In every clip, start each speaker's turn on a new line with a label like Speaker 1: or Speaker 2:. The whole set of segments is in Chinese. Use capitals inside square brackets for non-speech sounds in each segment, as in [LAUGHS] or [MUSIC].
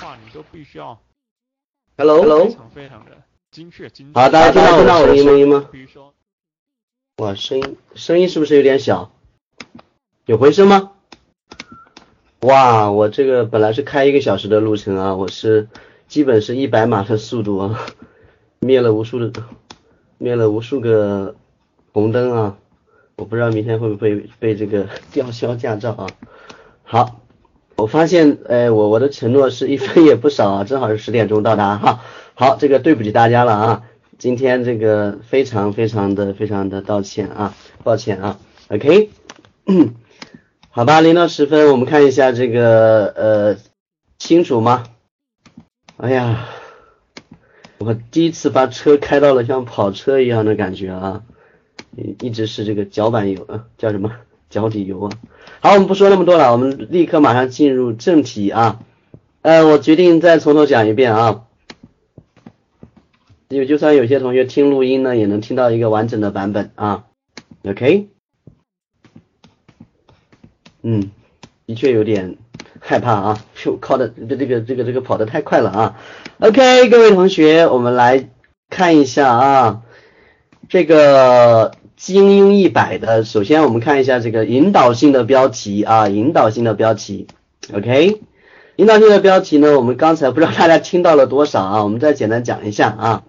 Speaker 1: 话，你都必须要
Speaker 2: Hello，Hello，
Speaker 1: 非常非常的精确精。
Speaker 2: 好，大家听到我的声音吗？
Speaker 1: 比如说，
Speaker 2: 哇，声音声音是不是有点小？有回声吗？哇，我这个本来是开一个小时的路程啊，我是基本是一百码的速度啊，[LAUGHS] 灭了无数的灭了无数个红灯啊，我不知道明天会不会被这个吊销驾照啊。好，我发现，哎，我我的承诺是一分也不少啊，正好是十点钟到达哈。好，这个对不起大家了啊，今天这个非常非常的非常的道歉啊，抱歉啊，OK。[COUGHS] 好吧，零到十分，我们看一下这个呃，清楚吗？哎呀，我第一次把车开到了像跑车一样的感觉啊，一直是这个脚板油啊，叫什么脚底油啊？好，我们不说那么多了，我们立刻马上进入正题啊。呃，我决定再从头讲一遍啊，因为就算有些同学听录音呢，也能听到一个完整的版本啊。OK。嗯，的确有点害怕啊，就靠的这这个这个这个跑得太快了啊。OK，各位同学，我们来看一下啊，这个精英一百的，首先我们看一下这个引导性的标题啊，引导性的标题。OK，引导性的标题呢，我们刚才不知道大家听到了多少啊，我们再简单讲一下啊。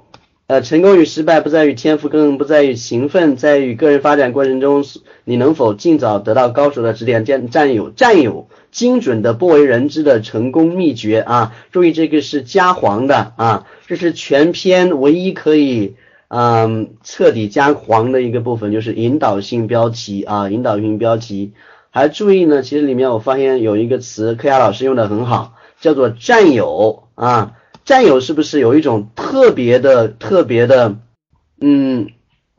Speaker 2: 呃，成功与失败不在于天赋，更不在于勤奋，在于个人发展过程中，你能否尽早得到高手的指点，占占有占有精准的不为人知的成功秘诀啊！注意这个是加黄的啊，这是全篇唯一可以嗯彻底加黄的一个部分，就是引导性标题啊，引导性标题。还注意呢，其实里面我发现有一个词，柯亚老师用的很好，叫做占有啊。占有是不是有一种特别的、特别的，嗯，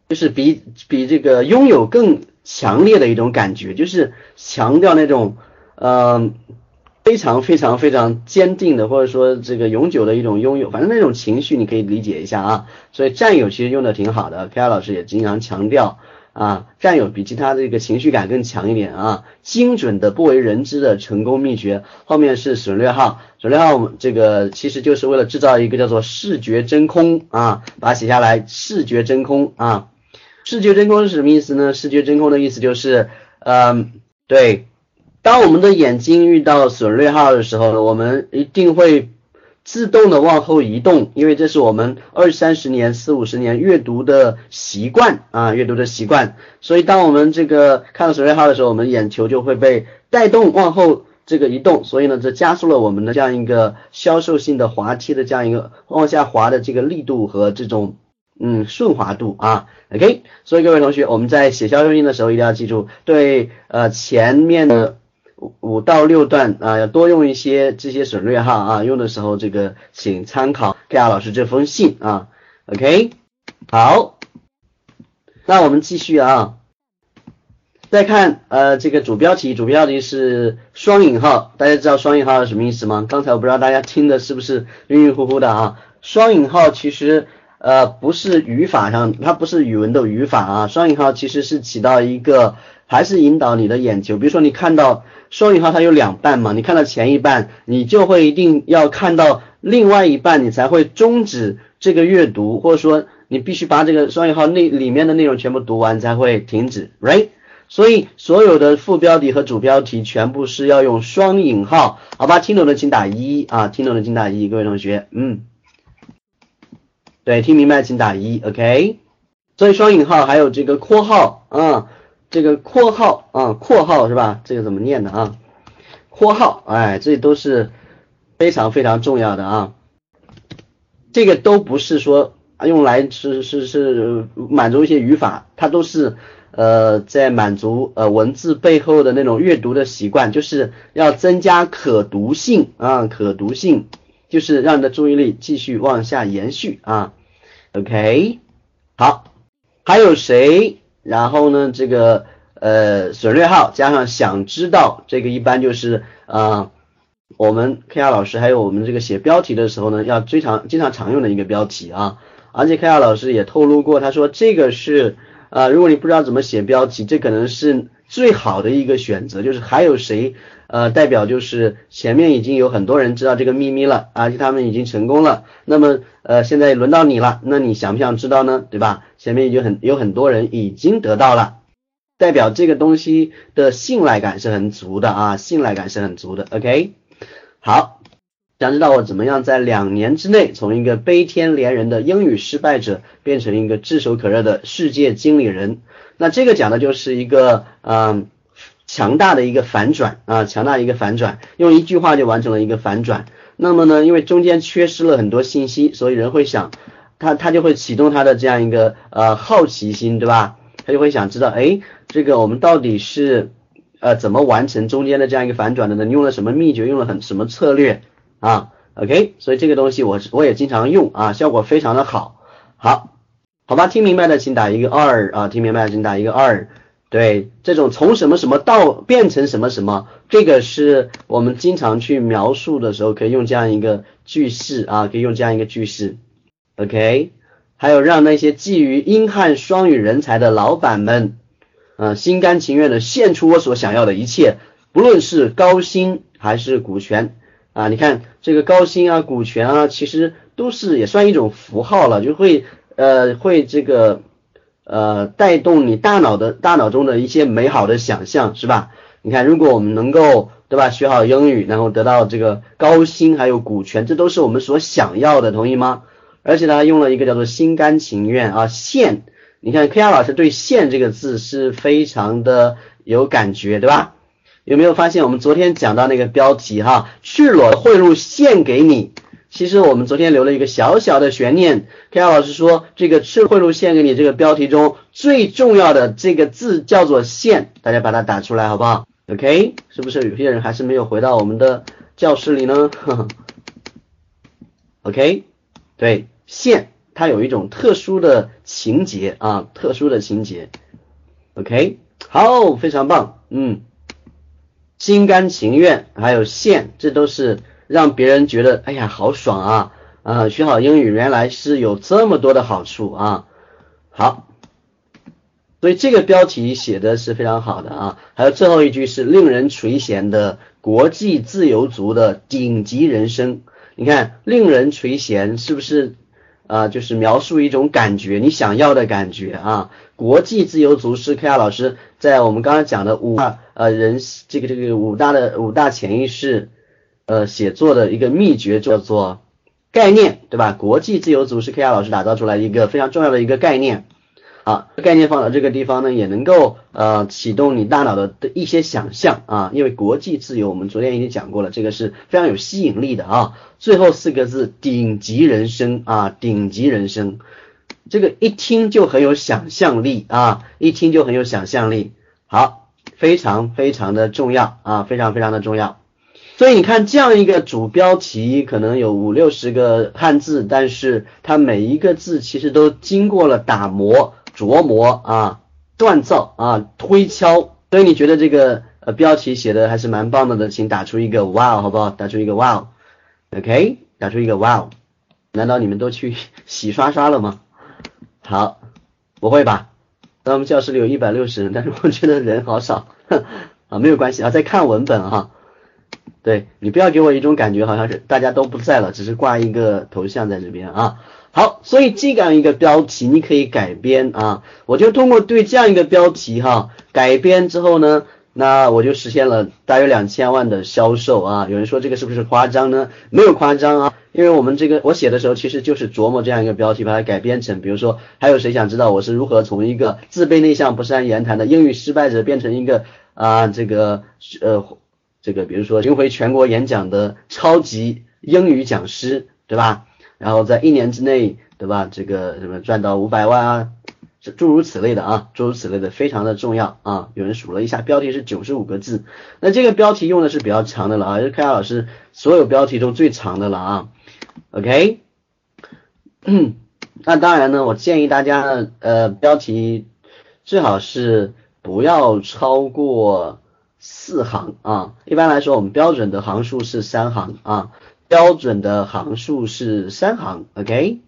Speaker 2: 就是比比这个拥有更强烈的一种感觉，就是强调那种，呃，非常非常非常坚定的，或者说这个永久的一种拥有，反正那种情绪你可以理解一下啊。所以占有其实用的挺好的，K 亚老师也经常强调。啊，占有比其他这个情绪感更强一点啊，精准的不为人知的成功秘诀，后面是省略号，省略号这个其实就是为了制造一个叫做视觉真空啊，把它写下来，视觉真空啊，视觉真空是什么意思呢？视觉真空的意思就是，嗯，对，当我们的眼睛遇到省略号的时候呢，我们一定会。自动的往后移动，因为这是我们二三十年、四五十年阅读的习惯啊，阅读的习惯。所以当我们这个看到省略号的时候，我们眼球就会被带动往后这个移动，所以呢，这加速了我们的这样一个销售性的滑梯的这样一个往下滑的这个力度和这种嗯顺滑度啊。OK，所以各位同学，我们在写销售性的时候一定要记住，对呃前面的。五五到六段啊，要多用一些这些省略号啊，用的时候这个请参考 K 亚老师这封信啊，OK，好，那我们继续啊，再看呃这个主标题，主标题是双引号，大家知道双引号是什么意思吗？刚才我不知道大家听的是不是晕晕乎乎的啊，双引号其实呃不是语法上，它不是语文的语法啊，双引号其实是起到一个还是引导你的眼球，比如说你看到。双引号它有两半嘛，你看到前一半，你就会一定要看到另外一半，你才会终止这个阅读，或者说你必须把这个双引号内里面的内容全部读完才会停止，right？所以所有的副标题和主标题全部是要用双引号，好吧？听懂的请打一啊，听懂的请打一，各位同学，嗯，对，听明白请打一，OK？所以双引号还有这个括号啊。这个括号啊，括号是吧？这个怎么念的啊？括号，哎，这都是非常非常重要的啊。这个都不是说用来是是是满足一些语法，它都是呃在满足呃文字背后的那种阅读的习惯，就是要增加可读性啊，可读性就是让你的注意力继续往下延续啊。OK，好，还有谁？然后呢，这个呃省略号加上想知道，这个一般就是啊，我们 K R 老师还有我们这个写标题的时候呢，要经常经常常用的一个标题啊。而且 K R 老师也透露过，他说这个是啊，如果你不知道怎么写标题，这可能是最好的一个选择。就是还有谁呃，代表就是前面已经有很多人知道这个秘密了，而且他们已经成功了。那么，呃，现在轮到你了，那你想不想知道呢？对吧？前面已经很有很多人已经得到了，代表这个东西的信赖感是很足的啊，信赖感是很足的。OK，好，想知道我怎么样在两年之内从一个悲天怜人的英语失败者变成一个炙手可热的世界经理人？那这个讲的就是一个嗯。强大的一个反转啊，强大一个反转，用一句话就完成了一个反转。那么呢，因为中间缺失了很多信息，所以人会想，他他就会启动他的这样一个呃好奇心，对吧？他就会想知道，哎，这个我们到底是呃怎么完成中间的这样一个反转的呢？用了什么秘诀？用了很什么策略啊？OK，所以这个东西我我也经常用啊，效果非常的好。好，好吧，听明白的请打一个二啊，听明白的请打一个二。对，这种从什么什么到变成什么什么，这个是我们经常去描述的时候可以用这样一个句式啊，可以用这样一个句式。OK，还有让那些觊觎英汉双语人才的老板们，嗯，心甘情愿的献出我所想要的一切，不论是高薪还是股权啊，你看这个高薪啊、股权啊，其实都是也算一种符号了，就会呃会这个。呃，带动你大脑的大脑中的一些美好的想象，是吧？你看，如果我们能够，对吧，学好英语，然后得到这个高薪还有股权，这都是我们所想要的，同意吗？而且呢用了一个叫做心甘情愿啊，献。你看，K R 老师对“献”这个字是非常的有感觉，对吧？有没有发现我们昨天讲到那个标题哈，赤裸贿赂献给你？其实我们昨天留了一个小小的悬念，K R 老师说这个赤贿赂献给你这个标题中最重要的这个字叫做献，大家把它打出来好不好？OK，是不是有些人还是没有回到我们的教室里呢？[LAUGHS] OK，对，献它有一种特殊的情节啊，特殊的情节。OK，好，非常棒，嗯，心甘情愿还有献，这都是。让别人觉得，哎呀，好爽啊！啊，学好英语原来是有这么多的好处啊！好，所以这个标题写的是非常好的啊。还有最后一句是令人垂涎的国际自由族的顶级人生。你看，令人垂涎是不是啊？就是描述一种感觉，你想要的感觉啊。国际自由族是 K 亚老师在我们刚才讲的五大呃人这个这个五大的五大潜意识。呃，写作的一个秘诀叫做概念，对吧？国际自由组是 K R 老师打造出来一个非常重要的一个概念。好，概念放到这个地方呢，也能够呃启动你大脑的的一些想象啊。因为国际自由，我们昨天已经讲过了，这个是非常有吸引力的啊。最后四个字，顶级人生啊，顶级人生，这个一听就很有想象力啊，一听就很有想象力。好，非常非常的重要啊，非常非常的重要。所以你看，这样一个主标题可能有五六十个汉字，但是它每一个字其实都经过了打磨、琢磨啊、锻造啊、推敲。所以你觉得这个呃标题写的还是蛮棒的的，请打出一个 wow 好不好？打出一个 wow，OK，打出一个 wow。难道你们都去洗刷刷了吗？好，不会吧？那我们教室里有一百六十人，但是我觉得人好少啊，没有关系啊，在看文本哈。对你不要给我一种感觉，好像是大家都不在了，只是挂一个头像在这边啊。好，所以这样一个标题你可以改编啊。我就通过对这样一个标题哈改编之后呢，那我就实现了大约两千万的销售啊。有人说这个是不是夸张呢？没有夸张啊，因为我们这个我写的时候其实就是琢磨这样一个标题，把它改编成，比如说还有谁想知道我是如何从一个自卑内向不善言谈的英语失败者变成一个啊这个呃。这个比如说巡回全国演讲的超级英语讲师，对吧？然后在一年之内，对吧？这个什么赚到五百万啊，诸如此类的啊，诸如此类的非常的重要啊。有人数了一下，标题是九十五个字，那这个标题用的是比较长的了啊，是凯老师所有标题中最长的了啊。OK，[CLEARS THROAT] 那当然呢，我建议大家呃标题最好是不要超过。四行啊，一般来说我们标准的行数是三行啊，标准的行数是三行，OK。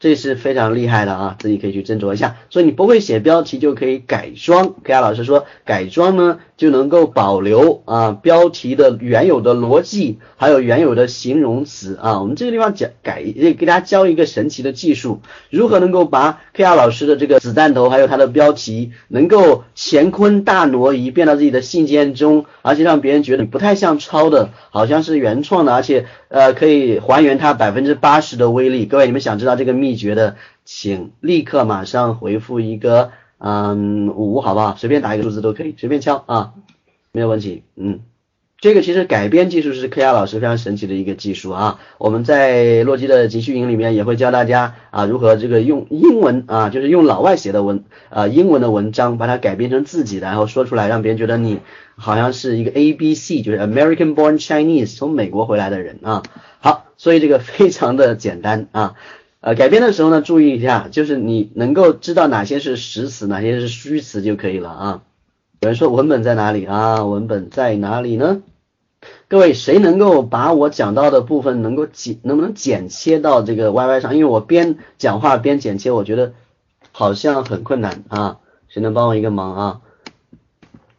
Speaker 2: 这是非常厉害的啊，自己可以去斟酌一下。所以你不会写标题就可以改装。K R 老师说，改装呢就能够保留啊标题的原有的逻辑，还有原有的形容词啊。我们这个地方讲改，给大家教一个神奇的技术，如何能够把 K R 老师的这个子弹头还有他的标题能够乾坤大挪移，变到自己的信件中，而且让别人觉得你不太像抄的，好像是原创的，而且呃可以还原它百分之八十的威力。各位，你们想知道这个秘？秘诀的，请立刻马上回复一个嗯五，好不好？随便打一个数字都可以，随便敲啊，没有问题。嗯，这个其实改编技术是柯亚老师非常神奇的一个技术啊。我们在洛基的集训营里面也会教大家啊，如何这个用英文啊，就是用老外写的文啊英文的文章，把它改编成自己的，然后说出来，让别人觉得你好像是一个 A B C，就是 American born Chinese，从美国回来的人啊。好，所以这个非常的简单啊。呃，改编的时候呢，注意一下，就是你能够知道哪些是实词，哪些是虚词就可以了啊。有人说文本在哪里啊？文本在哪里呢？各位，谁能够把我讲到的部分能够剪，能不能剪切到这个 Y Y 上？因为我边讲话边剪切，我觉得好像很困难啊。谁能帮我一个忙啊？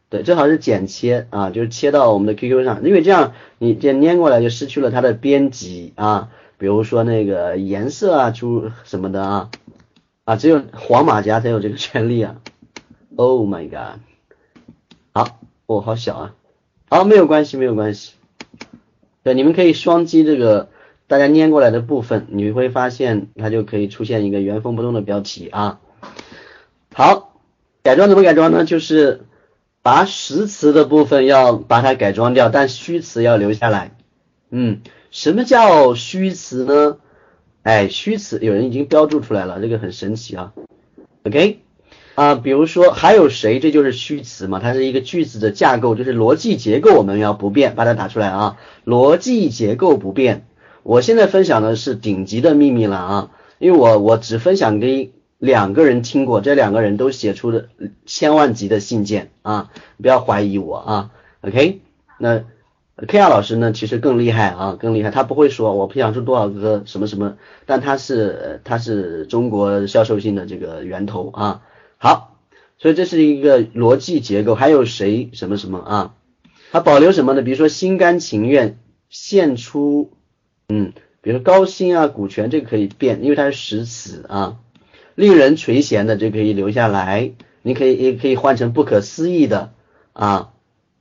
Speaker 2: 对，最好是剪切啊，就是切到我们的 Q Q 上，因为这样你这粘过来就失去了它的编辑啊。比如说那个颜色啊，出什么的啊啊，只有黄马甲才有这个权利啊。Oh my god！好，哦，好小啊。好，没有关系，没有关系。对，你们可以双击这个大家粘过来的部分，你会发现它就可以出现一个原封不动的标题啊。好，改装怎么改装呢？就是把实词的部分要把它改装掉，但虚词要留下来。嗯。什么叫虚词呢？哎，虚词有人已经标注出来了，这个很神奇啊。OK 啊，比如说还有谁？这就是虚词嘛，它是一个句子的架构，就是逻辑结构我们要不变，把它打出来啊。逻辑结构不变。我现在分享的是顶级的秘密了啊，因为我我只分享给两个人听过，这两个人都写出了千万级的信件啊，不要怀疑我啊。OK，那。K R 老师呢，其实更厉害啊，更厉害。他不会说我培养出多少个什么什么，但他是他是中国销售性的这个源头啊。好，所以这是一个逻辑结构。还有谁什么什么啊？他保留什么呢？比如说心甘情愿献出，嗯，比如说高薪啊，股权这个可以变，因为它是实词啊。令人垂涎的这可以留下来，你可以也可以换成不可思议的啊。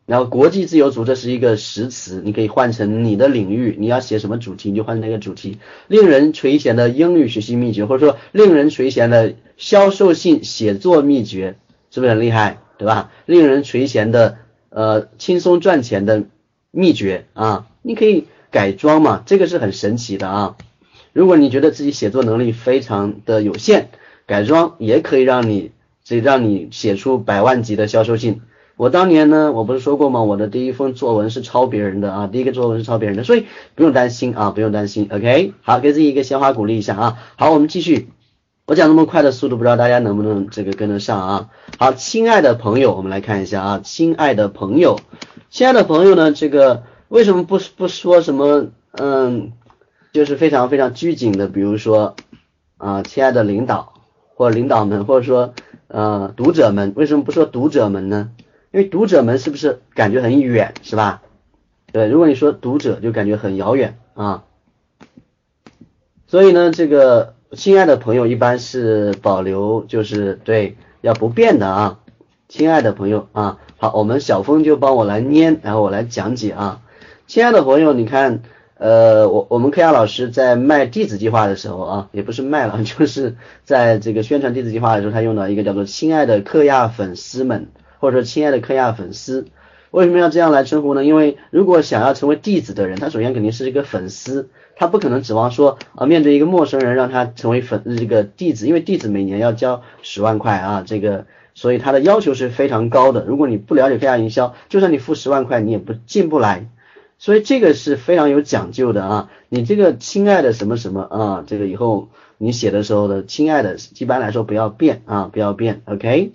Speaker 2: 然后国际自由组织是一个实词，你可以换成你的领域，你要写什么主题你就换成那个主题。令人垂涎的英语学习秘诀，或者说令人垂涎的销售性写作秘诀，是不是很厉害，对吧？令人垂涎的呃轻松赚钱的秘诀啊，你可以改装嘛，这个是很神奇的啊。如果你觉得自己写作能力非常的有限，改装也可以让你这让你写出百万级的销售性。我当年呢，我不是说过吗？我的第一封作文是抄别人的啊，第一个作文是抄别人的，所以不用担心啊，不用担心。OK，好，给自己一个鲜花鼓励一下啊。好，我们继续。我讲那么快的速度，不知道大家能不能这个跟得上啊？好，亲爱的朋友，我们来看一下啊，亲爱的朋友，亲爱的朋友呢，这个为什么不不说什么嗯，就是非常非常拘谨的，比如说啊，亲爱的领导或领导们，或者说呃读者们，为什么不说读者们呢？因为读者们是不是感觉很远，是吧？对，如果你说读者，就感觉很遥远啊。所以呢，这个亲爱的朋友一般是保留，就是对要不变的啊。亲爱的朋友啊，好，我们小峰就帮我来念，然后我来讲解啊。亲爱的朋友，你看，呃，我我们科亚老师在卖弟子计划的时候啊，也不是卖了，[LAUGHS] 就是在这个宣传弟子计划的时候，他用到一个叫做“亲爱的科亚粉丝们”。或者说，亲爱的科亚粉丝，为什么要这样来称呼呢？因为如果想要成为弟子的人，他首先肯定是一个粉丝，他不可能指望说啊，面对一个陌生人让他成为粉这个弟子，因为弟子每年要交十万块啊，这个，所以他的要求是非常高的。如果你不了解科亚营销，就算你付十万块，你也不进不来，所以这个是非常有讲究的啊。你这个亲爱的什么什么啊，这个以后你写的时候的亲爱的，一般来说不要变啊，不要变，OK。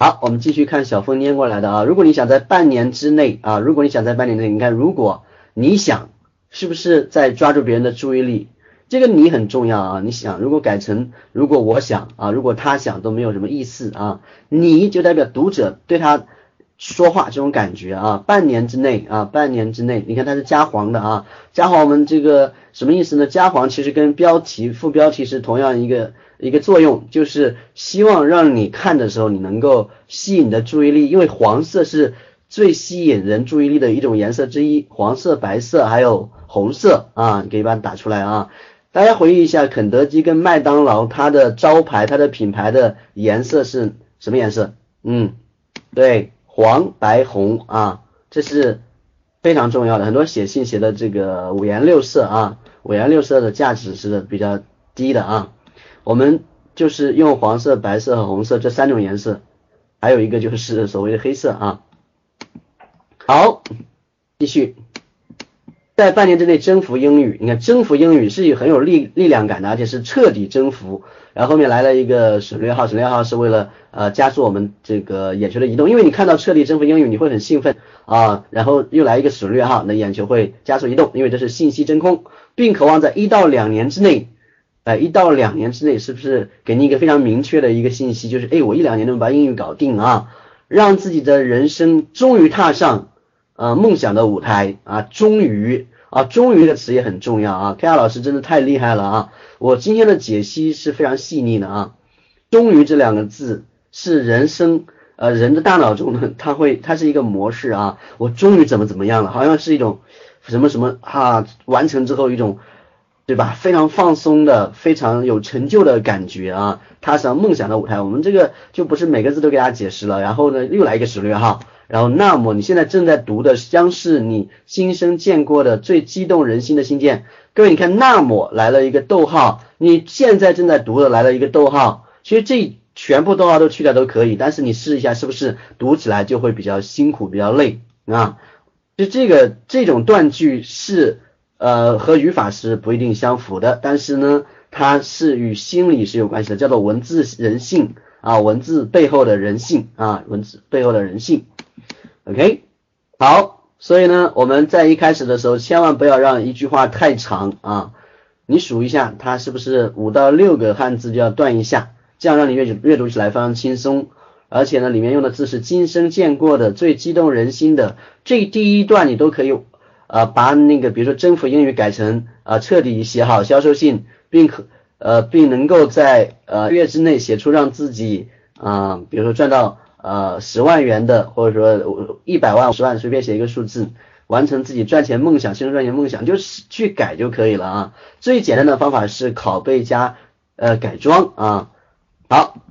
Speaker 2: 好，我们继续看小峰念过来的啊。如果你想在半年之内啊，如果你想在半年内，你看，如果你想是不是在抓住别人的注意力，这个你很重要啊，你想如果改成如果我想啊，如果他想都没有什么意思啊，你就代表读者对他说话这种感觉啊，半年之内啊，半年之内，你看它是加黄的啊，加黄我们这个什么意思呢？加黄其实跟标题副标题是同样一个一个作用，就是希望让你看的时候你能够吸引的注意力，因为黄色是最吸引人注意力的一种颜色之一，黄色、白色还有红色啊，你可以把它打出来啊。大家回忆一下，肯德基跟麦当劳，它的招牌、它的品牌的颜色是什么颜色？嗯，对，黄、白、红啊，这是非常重要的。很多写信写的这个五颜六色啊，五颜六色的价值是比较低的啊。我们就是用黄色、白色和红色这三种颜色，还有一个就是 [LAUGHS] 所谓的黑色啊。好，继续。在半年之内征服英语，你看征服英语是有很有力力量感的，而且是彻底征服。然后后面来了一个省略号，省略号是为了呃加速我们这个眼球的移动，因为你看到彻底征服英语，你会很兴奋啊。然后又来一个省略号，那眼球会加速移动，因为这是信息真空，并渴望在一到两年之内，呃一到两年之内是不是给你一个非常明确的一个信息，就是哎我一两年能把英语搞定啊，让自己的人生终于踏上。啊，梦想的舞台啊，终于啊，终于这个词也很重要啊。K R 老师真的太厉害了啊！我今天的解析是非常细腻的啊。终于这两个字是人生呃人的大脑中呢，它会它是一个模式啊。我终于怎么怎么样了，好像是一种什么什么啊，完成之后一种对吧？非常放松的，非常有成就的感觉啊。踏上梦想的舞台，我们这个就不是每个字都给大家解释了。然后呢，又来一个省略号。然后，那么你现在正在读的将是你今生见过的最激动人心的信件。各位，你看，那么来了一个逗号，你现在正在读的来了一个逗号。其实这全部逗号都去掉都可以，但是你试一下，是不是读起来就会比较辛苦、比较累啊？就这个这种断句是呃和语法是不一定相符的，但是呢，它是与心理是有关系的，叫做文字人性啊，文字背后的人性啊，文字背后的人性。OK，好，所以呢，我们在一开始的时候，千万不要让一句话太长啊。你数一下，它是不是五到六个汉字就要断一下，这样让你阅读阅读起来非常轻松。而且呢，里面用的字是今生见过的最激动人心的。这第一段你都可以呃把那个比如说征服英语改成啊彻底写好销售信，并可呃并能够在呃月之内写出让自己啊比如说赚到。呃，十万元的，或者说一百万、十万，随便写一个数字，完成自己赚钱梦想，新生赚钱梦想，就是去改就可以了啊。最简单的方法是拷贝加呃改装啊。好，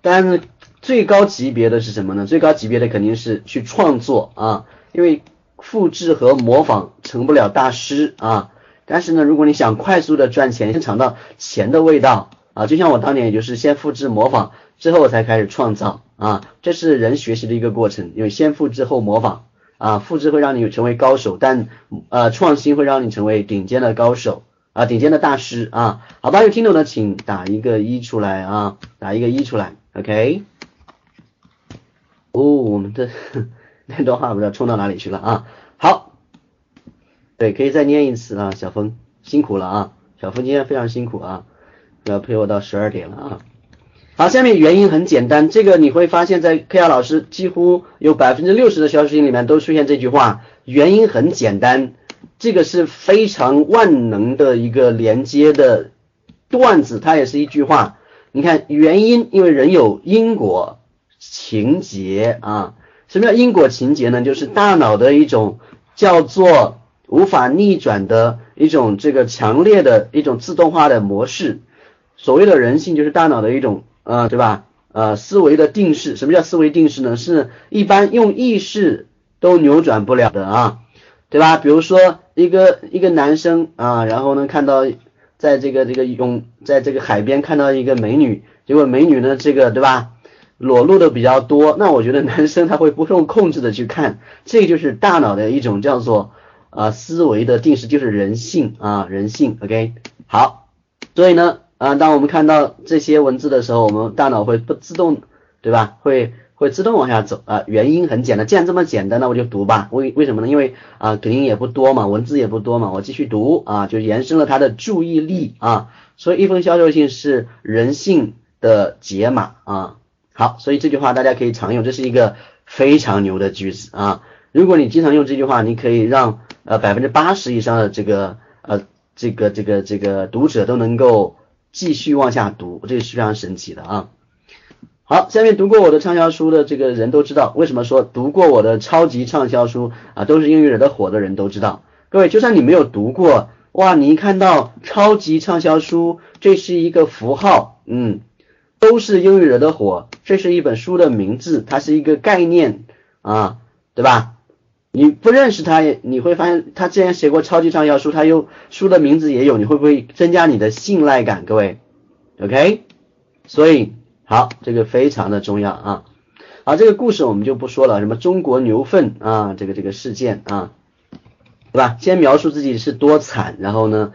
Speaker 2: 但是最高级别的是什么呢？最高级别的肯定是去创作啊，因为复制和模仿成不了大师啊。但是呢，如果你想快速的赚钱，先尝到钱的味道啊，就像我当年也就是先复制模仿，之后才开始创造。啊，这是人学习的一个过程，因为先复制后模仿啊，复制会让你成为高手，但呃创新会让你成为顶尖的高手啊，顶尖的大师啊。好吧，有听懂的请打一个一出来啊，打一个一出来，OK。哦，我们的 [LAUGHS] [LAUGHS] 那段话不知道冲到哪里去了啊。好，对，可以再念一次啊，小峰辛苦了啊，小峰今天非常辛苦啊，要陪我到十二点了啊。好，下面原因很简单，这个你会发现在 K R 老师几乎有百分之六十的销售信里面都出现这句话，原因很简单，这个是非常万能的一个连接的段子，它也是一句话。你看原因，因为人有因果情节啊，什么叫因果情节呢？就是大脑的一种叫做无法逆转的一种这个强烈的一种自动化的模式。所谓的人性，就是大脑的一种。呃，对吧？呃，思维的定式，什么叫思维定式呢？是一般用意识都扭转不了的啊，对吧？比如说一个一个男生啊，然后呢看到在这个这个泳，在这个海边看到一个美女，结果美女呢这个对吧，裸露的比较多，那我觉得男生他会不受控制的去看，这就是大脑的一种叫做啊思维的定式，就是人性啊人性，OK，好，所以呢。啊，当我们看到这些文字的时候，我们大脑会不自动，对吧？会会自动往下走啊。原因很简单，既然这么简单，那我就读吧。为为什么呢？因为啊，肯定也不多嘛，文字也不多嘛，我继续读啊，就延伸了他的注意力啊。所以一封销售信是人性的解码啊。好，所以这句话大家可以常用，这是一个非常牛的句子啊。如果你经常用这句话，你可以让呃百分之八十以上的这个呃这个这个这个读者都能够继续往下读，这个是非常神奇的啊。好，下面读过我的畅销书的这个人都知道，为什么说读过我的超级畅销书啊，都是英语惹的火的人都知道。各位，就算你没有读过，哇，你一看到超级畅销书，这是一个符号，嗯，都是英语惹的火，这是一本书的名字，它是一个概念啊，对吧？你不认识他，你会发现他之前写过超级畅销书，他又书的名字也有，你会不会增加你的信赖感？各位，OK，所以。好，这个非常的重要啊。好，这个故事我们就不说了，什么中国牛粪啊，这个这个事件啊，对吧？先描述自己是多惨，然后呢，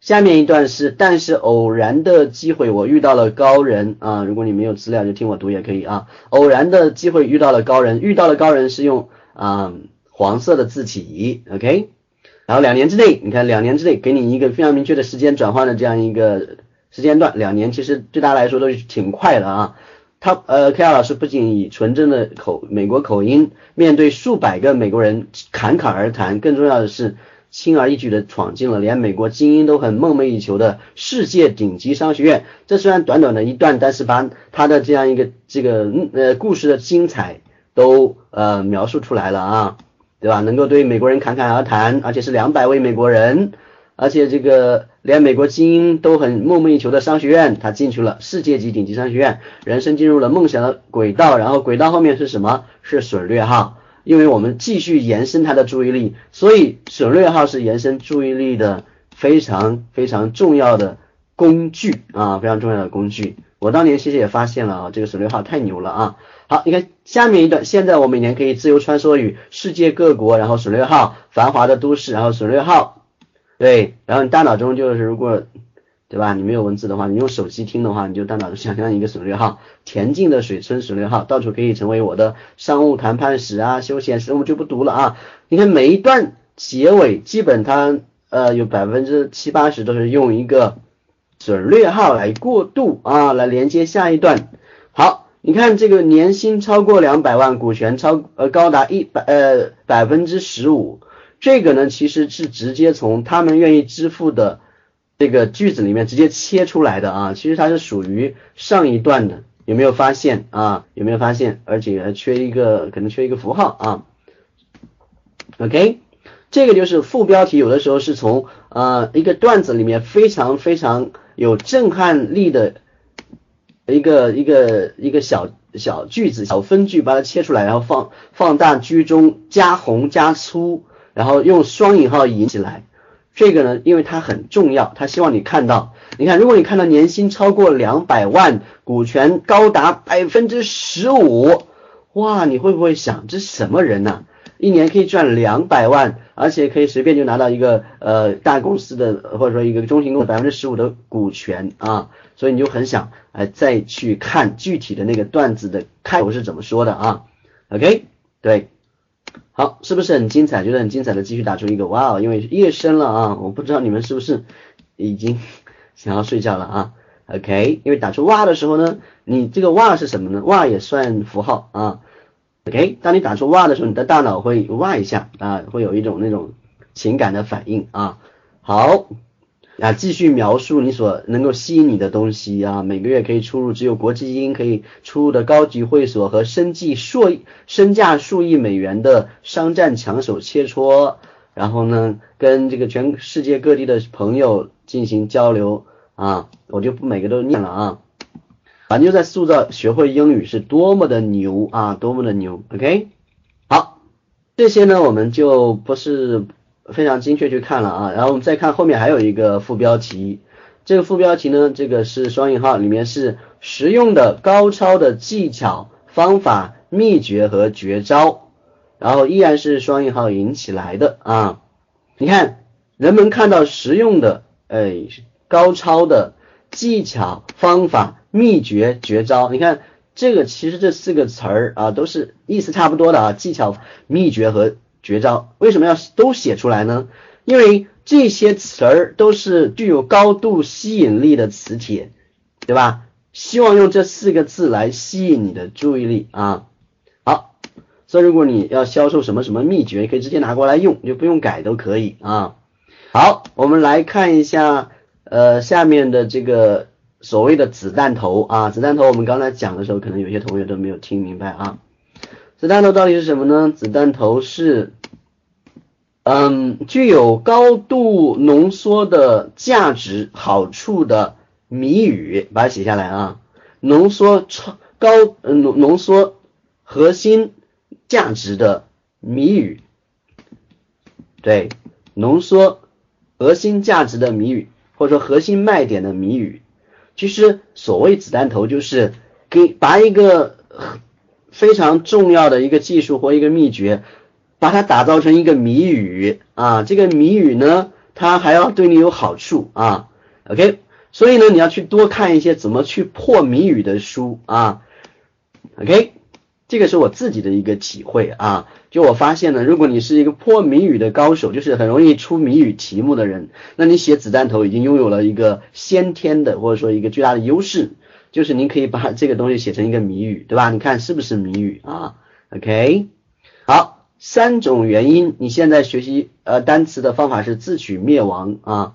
Speaker 2: 下面一段是，但是偶然的机会我遇到了高人啊。如果你没有资料就听我读也可以啊。偶然的机会遇到了高人，遇到了高人是用啊黄色的字体，OK。然后两年之内，你看两年之内给你一个非常明确的时间转换的这样一个。时间段两年，其实对他来说都是挺快的啊。他呃，K R 老师不仅以纯正的口美国口音，面对数百个美国人侃侃而谈，更重要的是轻而易举的闯进了连美国精英都很梦寐以求的世界顶级商学院。这虽然短短的一段，但是把他的这样一个这个呃故事的精彩都呃描述出来了啊，对吧？能够对美国人侃侃而谈，而且是两百位美国人。而且这个连美国精英都很梦寐以求的商学院，他进去了世界级顶级商学院，人生进入了梦想的轨道。然后轨道后面是什么？是省略号。因为我们继续延伸他的注意力，所以省略号是延伸注意力的非常非常重要的工具啊，非常重要的工具。我当年其实也发现了啊，这个省略号太牛了啊。好，你看下面一段，现在我每年可以自由穿梭于世界各国，然后省略号繁华的都市，然后省略号。对，然后你大脑中就是如果，对吧？你没有文字的话，你用手机听的话，你就大脑中想象一个省略号，恬静的水村省略号，到处可以成为我的商务谈判史啊，休闲史，我就不读了啊。你看每一段结尾，基本它呃有百分之七八十都是用一个省略号来过渡啊，来连接下一段。好，你看这个年薪超过两百万，股权超呃高达一百呃百分之十五。这个呢，其实是直接从他们愿意支付的这个句子里面直接切出来的啊，其实它是属于上一段的，有没有发现啊？有没有发现？而且还缺一个，可能缺一个符号啊。OK，这个就是副标题，有的时候是从呃一个段子里面非常非常有震撼力的一个一个一个小小句子、小分句，把它切出来，然后放放大、居中、加红、加粗。然后用双引号引起来，这个呢，因为它很重要，他希望你看到，你看，如果你看到年薪超过两百万，股权高达百分之十五，哇，你会不会想，这什么人呢？一年可以赚两百万，而且可以随便就拿到一个呃大公司的或者说一个中型公司百分之十五的股权啊，所以你就很想哎再去看具体的那个段子的开头是怎么说的啊？OK，对。好，是不是很精彩？觉得很精彩的，继续打出一个哇哦！因为夜深了啊，我不知道你们是不是已经想要睡觉了啊？OK，因为打出哇的时候呢，你这个哇是什么呢？哇也算符号啊。OK，当你打出哇的时候，你的大脑会哇一下啊，会有一种那种情感的反应啊。好。啊，继续描述你所能够吸引你的东西啊，每个月可以出入只有国际精英可以出入的高级会所和身计数身价数亿美元的商战抢手切磋，然后呢，跟这个全世界各地的朋友进行交流啊，我就不每个都念了啊，反正就在塑造学会英语是多么的牛啊，多么的牛，OK，好，这些呢我们就不是。非常精确去看了啊，然后我们再看后面还有一个副标题，这个副标题呢，这个是双引号，里面是实用的高超的技巧、方法、秘诀和绝招，然后依然是双引号引起来的啊。你看，人们看到实用的，哎，高超的技巧、方法、秘诀、绝招，你看这个其实这四个词儿啊都是意思差不多的啊，技巧、秘诀和绝招，为什么要都写出来呢？因为这些词儿都是具有高度吸引力的磁铁，对吧？希望用这四个字来吸引你的注意力啊。好，所以如果你要销售什么什么秘诀，你可以直接拿过来用，你就不用改都可以啊。好，我们来看一下呃下面的这个所谓的子弹头啊，子弹头我们刚才讲的时候，可能有些同学都没有听明白啊。子弹头到底是什么呢？子弹头是。嗯，具有高度浓缩的价值好处的谜语，把它写下来啊。浓缩超高，嗯，浓浓缩核心价值的谜语，对，浓缩核心价值的谜语，或者说核心卖点的谜语。其实所谓子弹头，就是给把一个非常重要的一个技术或一个秘诀。把它打造成一个谜语。啊，这个谜语呢，它还要对你有好处。啊，OK，所以呢，你要去多看一些怎么去破谜语的书。啊，OK，这个是我自己的一个体会。啊，就我发现呢，如果你是一个破谜语的高手，就是很容易出谜语题目的人，那你写子弹头已经拥有了一个先天的或者说一个巨大的优势，就是你可以把这个东西写成一个谜语，对吧？[LAUGHS] 你看是不是谜语啊？OK，好。三种原因，你现在学习呃单词的方法是自取灭亡啊，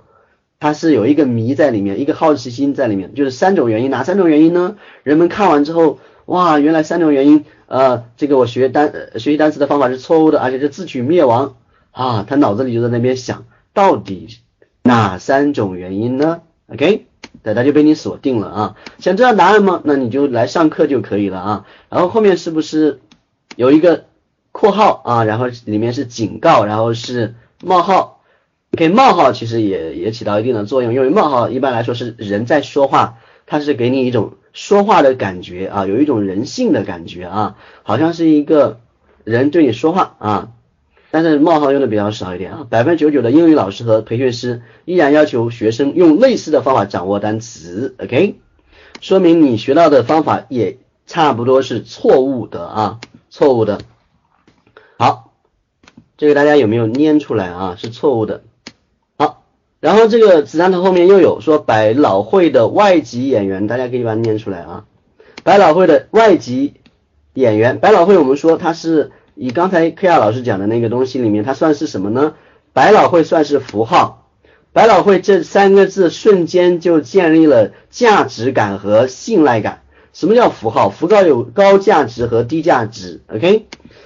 Speaker 2: 它是有一个谜在里面，一个好奇心在里面，就是三种原因，哪三种原因呢？人们看完之后，哇，原来三种原因，呃，这个我学单学习单词的方法是错误的，而且是自取灭亡啊，他脑子里就在那边想，到底哪三种原因呢？OK，对，他就被你锁定了啊，想知道答案吗？那你就来上课就可以了啊，然后后面是不是有一个？括号啊，然后里面是警告，然后是冒号。OK，冒号其实也也起到一定的作用，因为冒号一般来说是人在说话，它是给你一种说话的感觉啊，有一种人性的感觉啊，好像是一个人对你说话啊。但是冒号用的比较少一点啊，百分之九十九的英语老师和培训师依然要求学生用类似的方法掌握单词。OK，说明你学到的方法也差不多是错误的啊，错误的。好，这个大家有没有念出来啊？是错误的。好，然后这个子弹头后面又有说百老汇的外籍演员，大家可以把它念出来啊。百老汇的外籍演员，百老汇我们说它是以刚才 K 亚老师讲的那个东西里面，它算是什么呢？百老汇算是符号，百老汇这三个字瞬间就建立了价值感和信赖感。什么叫符号？符号有高价值和低价值。OK。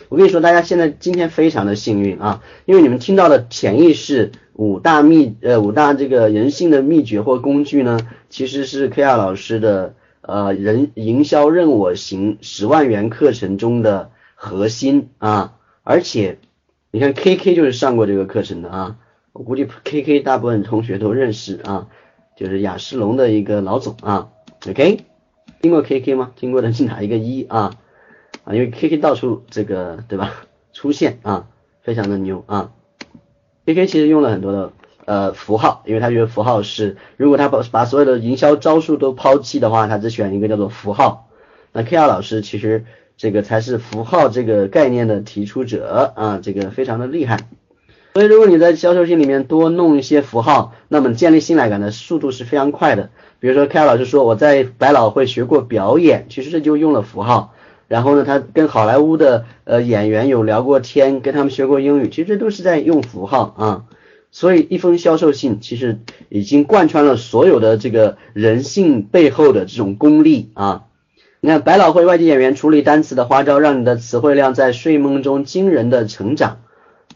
Speaker 2: 我跟你说，大家现在今天非常的幸运啊，因为你们听到的潜意识五大秘呃五大这个人性的秘诀或工具呢，其实是 K 亚老师的呃人营销任我行十万元课程中的核心啊，而且你看 K K 就是上过这个课程的啊，我估计 K K 大部分同学都认识啊，就是雅诗龙的一个老总啊，OK，听过 K K 吗？听过的是哪一个一啊？啊，因为 K K 到处这个对吧出现啊，非常的牛啊。K K 其实用了很多的呃符号，因为他觉得符号是，如果他把把所有的营销招数都抛弃的话，他只选一个叫做符号。那 K R 老师其实这个才是符号这个概念的提出者啊，这个非常的厉害。所以如果你在销售信里面多弄一些符号，那么建立信赖感的速度是非常快的。比如说凯老师说我在百老汇学过表演，其实这就用了符号。然后呢，他跟好莱坞的呃演员有聊过天，跟他们学过英语，其实这都是在用符号啊。所以一封销售信其实已经贯穿了所有的这个人性背后的这种功力啊。你看，百老汇外籍演员处理单词的花招，让你的词汇量在睡梦中惊人的成长。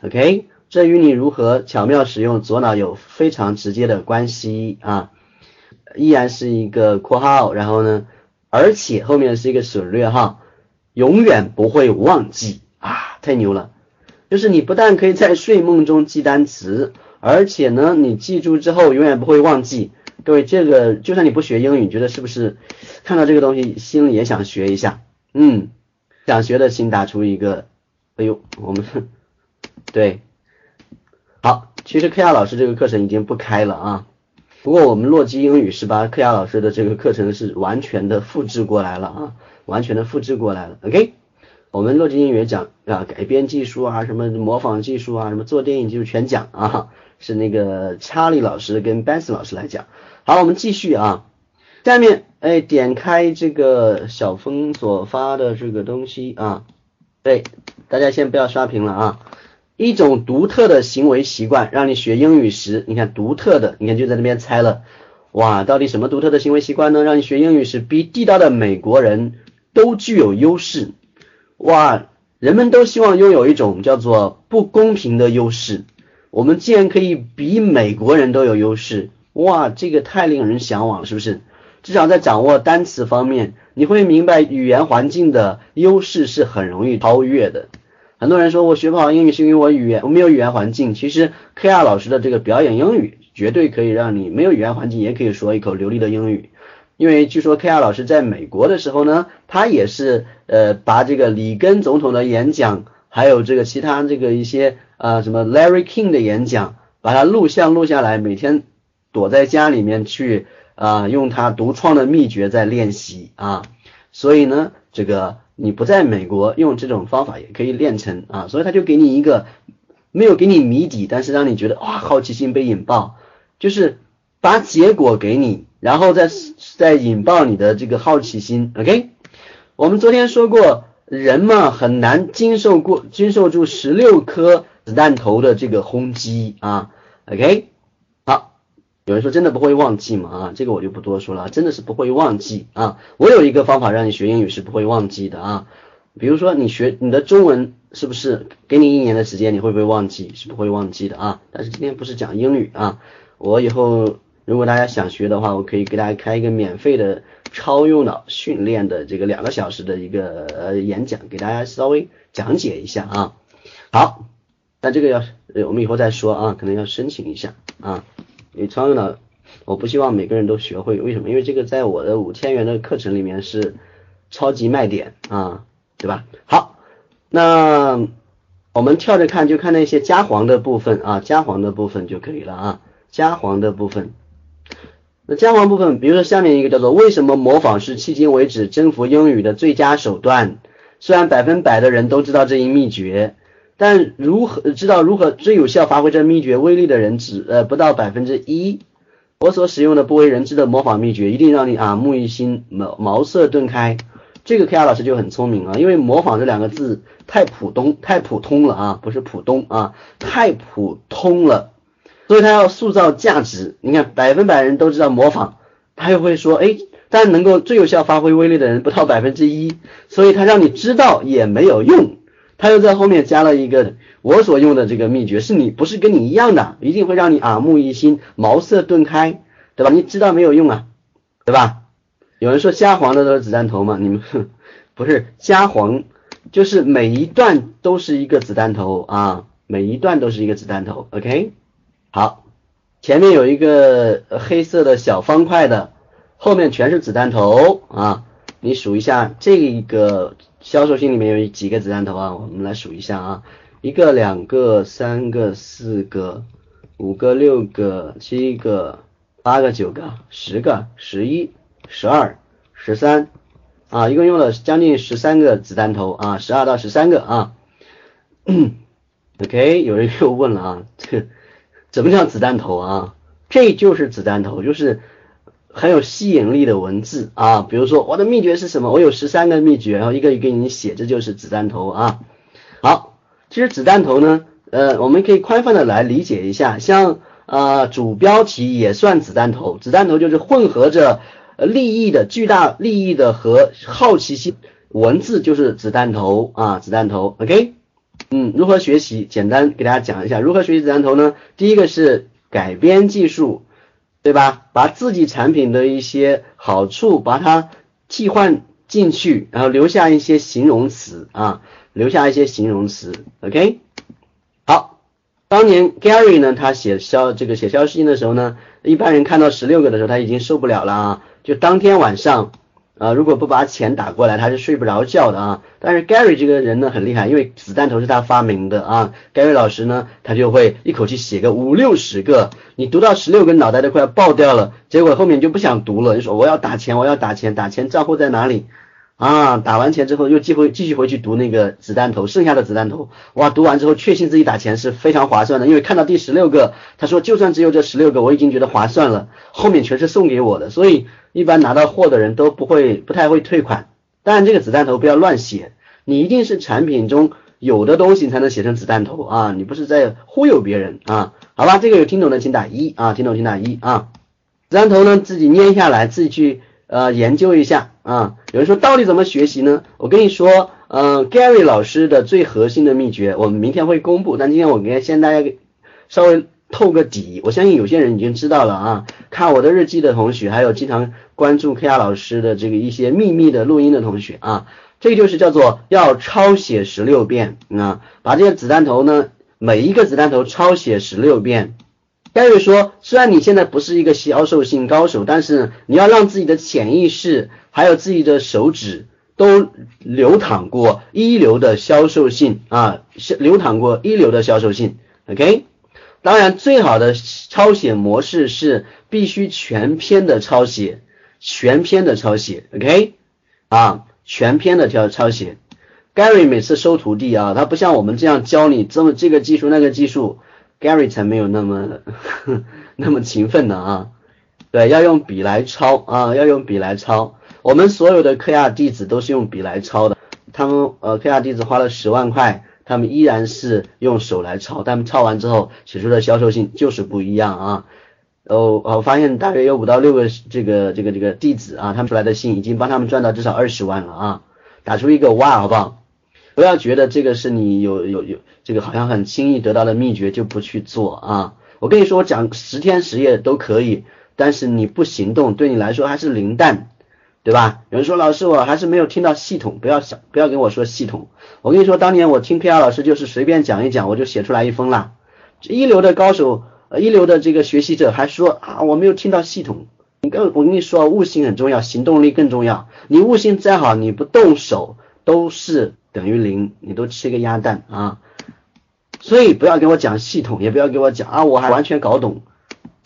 Speaker 2: OK，这与你如何巧妙使用左脑有非常直接的关系啊。依然是一个括号，然后呢，而且后面是一个省略号。永远不会忘记啊，太牛了！就是你不但可以在睡梦中记单词，而且呢，你记住之后永远不会忘记。各位，这个就算你不学英语，你觉得是不是看到这个东西心里也想学一下？嗯，想学的请打出一个。哎呦，我们对，好，其实 K R 老师这个课程已经不开了啊。不过我们洛基英语是把克亚老师的这个课程是完全的复制过来了啊，完全的复制过来了。OK，我们洛基英语讲啊，改编技术啊，什么模仿技术啊，什么做电影技术全讲啊，是那个查理老师跟 Benson 老师来讲。好，我们继续啊，下面哎，点开这个小峰所发的这个东西啊，对，大家先不要刷屏了啊。一种独特的行为习惯，让你学英语时，你看独特的，你看就在那边猜了，哇，到底什么独特的行为习惯呢？让你学英语时比地道的美国人都具有优势，哇，人们都希望拥有一种叫做不公平的优势，我们竟然可以比美国人都有优势，哇，这个太令人向往了，是不是？至少在掌握单词方面，你会明白语言环境的优势是很容易超越的。很多人说我学不好英语是因为我语言我没有语言环境，其实 K R 老师的这个表演英语绝对可以让你没有语言环境也可以说一口流利的英语。因为据说 K R 老师在美国的时候呢，他也是呃把这个里根总统的演讲，还有这个其他这个一些啊什么 Larry King 的演讲，把它录像录下来，每天躲在家里面去啊用他独创的秘诀在练习啊，所以呢这个。你不在美国用这种方法也可以练成啊，所以他就给你一个没有给你谜底，但是让你觉得哇好奇心被引爆，就是把结果给你，然后再再引爆你的这个好奇心。OK，我们昨天说过，人嘛很难经受过经受住十六颗子弹头的这个轰击啊。OK。有人说真的不会忘记吗？啊，这个我就不多说了，真的是不会忘记啊。我有一个方法让你学英语是不会忘记的啊。比如说你学你的中文是不是给你一年的时间，你会不会忘记？是不会忘记的啊。但是今天不是讲英语啊，我以后如果大家想学的话，我可以给大家开一个免费的超用脑训练的这个两个小时的一个呃演讲，给大家稍微讲解一下啊。好，那这个要我们以后再说啊，可能要申请一下啊。你超用脑，我不希望每个人都学会，为什么？因为这个在我的五千元的课程里面是超级卖点啊，对吧？好，那我们跳着看，就看那些加黄的部分啊，加黄的部分就可以了啊，加黄的部分。那加黄部分，比如说下面一个叫做为什么模仿是迄今为止征服英语的最佳手段？虽然百分百的人都知道这一秘诀。但如何知道如何最有效发挥这秘诀威力的人只呃不到百分之一。我所使用的不为人知的模仿秘诀，一定让你耳目一新，茅茅塞顿开。这个 K R 老师就很聪明啊，因为模仿这两个字太普通太普通了啊，不是普通啊，太普通了，所以他要塑造价值。你看百分百人都知道模仿，他又会说哎，但能够最有效发挥威力的人不到百分之一，所以他让你知道也没有用。他又在后面加了一个我所用的这个秘诀，是你不是跟你一样的，一定会让你耳目一新、茅塞顿开，对吧？你知道没有用啊，对吧？有人说加黄的都是子弹头嘛，你们不是加黄，就是每一段都是一个子弹头啊，每一段都是一个子弹头。OK，好，前面有一个黑色的小方块的，后面全是子弹头啊，你数一下这个。销售信里面有几个子弹头啊？我们来数一下啊，一个、两个、三个、四个、五个、六个、七个、八个、九个、十个、十一、十二、十三啊，一共用了将近十三个子弹头啊，十二到十三个啊。[COUGHS] OK，有人又问了啊，这怎么叫子弹头啊？这就是子弹头，就是。很有吸引力的文字啊，比如说我的秘诀是什么？我有十三个秘诀，然后一个一个给你写，这就是子弹头啊。好，其实子弹头呢，呃，我们可以宽泛的来理解一下，像呃主标题也算子弹头，子弹头就是混合着利益的巨大利益的和好奇心，文字就是子弹头啊，子弹头。OK，嗯，如何学习？简单给大家讲一下，如何学习子弹头呢？第一个是改编技术。对吧？把自己产品的一些好处把它替换进去，然后留下一些形容词啊，留下一些形容词。OK，好，当年 Gary 呢，他写消这个写消息信的时候呢，一般人看到十六个的时候他已经受不了了啊，就当天晚上啊，如果不把钱打过来，他是睡不着觉的啊。但是 Gary 这个人呢很厉害，因为子弹头是他发明的啊。Gary 老师呢，他就会一口气写个五六十个，你读到十六个脑袋都快要爆掉了，结果后面就不想读了，你说我要打钱，我要打钱，打钱账户在哪里？啊，打完钱之后又继回继续回去读那个子弹头，剩下的子弹头，哇，读完之后确信自己打钱是非常划算的，因为看到第十六个，他说就算只有这十六个，我已经觉得划算了，后面全是送给我的，所以一般拿到货的人都不会不太会退款。当然这个子弹头不要乱写，你一定是产品中有的东西才能写成子弹头啊，你不是在忽悠别人啊？好吧，这个有听懂的请打一啊，听懂请打一啊。子弹头呢自己捏下来，自己去。呃，研究一下啊。有人说到底怎么学习呢？我跟你说，嗯，Gary 老师的最核心的秘诀，我们明天会公布。但今天我给先大家稍微透个底。我相信有些人已经知道了啊。看我的日记的同学，还有经常关注 K R 老师的这个一些秘密的录音的同学啊，这个就是叫做要抄写十六遍啊，把这些子弹头呢，每一个子弹头抄写十六遍。盖瑞说：“虽然你现在不是一个销售性高手，但是你要让自己的潜意识还有自己的手指都流淌过一流的销售性啊，流淌过一流的销售性。OK，当然最好的抄写模式是必须全篇的抄写，全篇的抄写。OK，啊，全篇的抄抄写。Gary 每次收徒弟啊，他不像我们这样教你这么这个技术那个技术。” Gary 才没有那么 [LAUGHS] 那么勤奋的啊，对，要用笔来抄啊，要用笔来抄。我们所有的 KR 弟子都是用笔来抄的，他们呃 KR 弟子花了十万块，他们依然是用手来抄，他们抄完之后写出的销售性就是不一样啊。哦，我发现大约有五到六个这个这个这个弟子啊，他们出来的信已经帮他们赚到至少二十万了啊，打出一个哇，好不好？不要觉得这个是你有有有这个好像很轻易得到的秘诀就不去做啊！我跟你说，我讲十天十夜都可以，但是你不行动，对你来说还是零蛋，对吧？有人说老师，我还是没有听到系统，不要想不要跟我说系统。我跟你说，当年我听 P R 老师就是随便讲一讲，我就写出来一封了。一流的高手，一流的这个学习者还说啊，我没有听到系统。你跟我跟你说，悟性很重要，行动力更重要。你悟性再好，你不动手都是。等于零，你都吃个鸭蛋啊！所以不要给我讲系统，也不要给我讲啊，我还完全搞懂，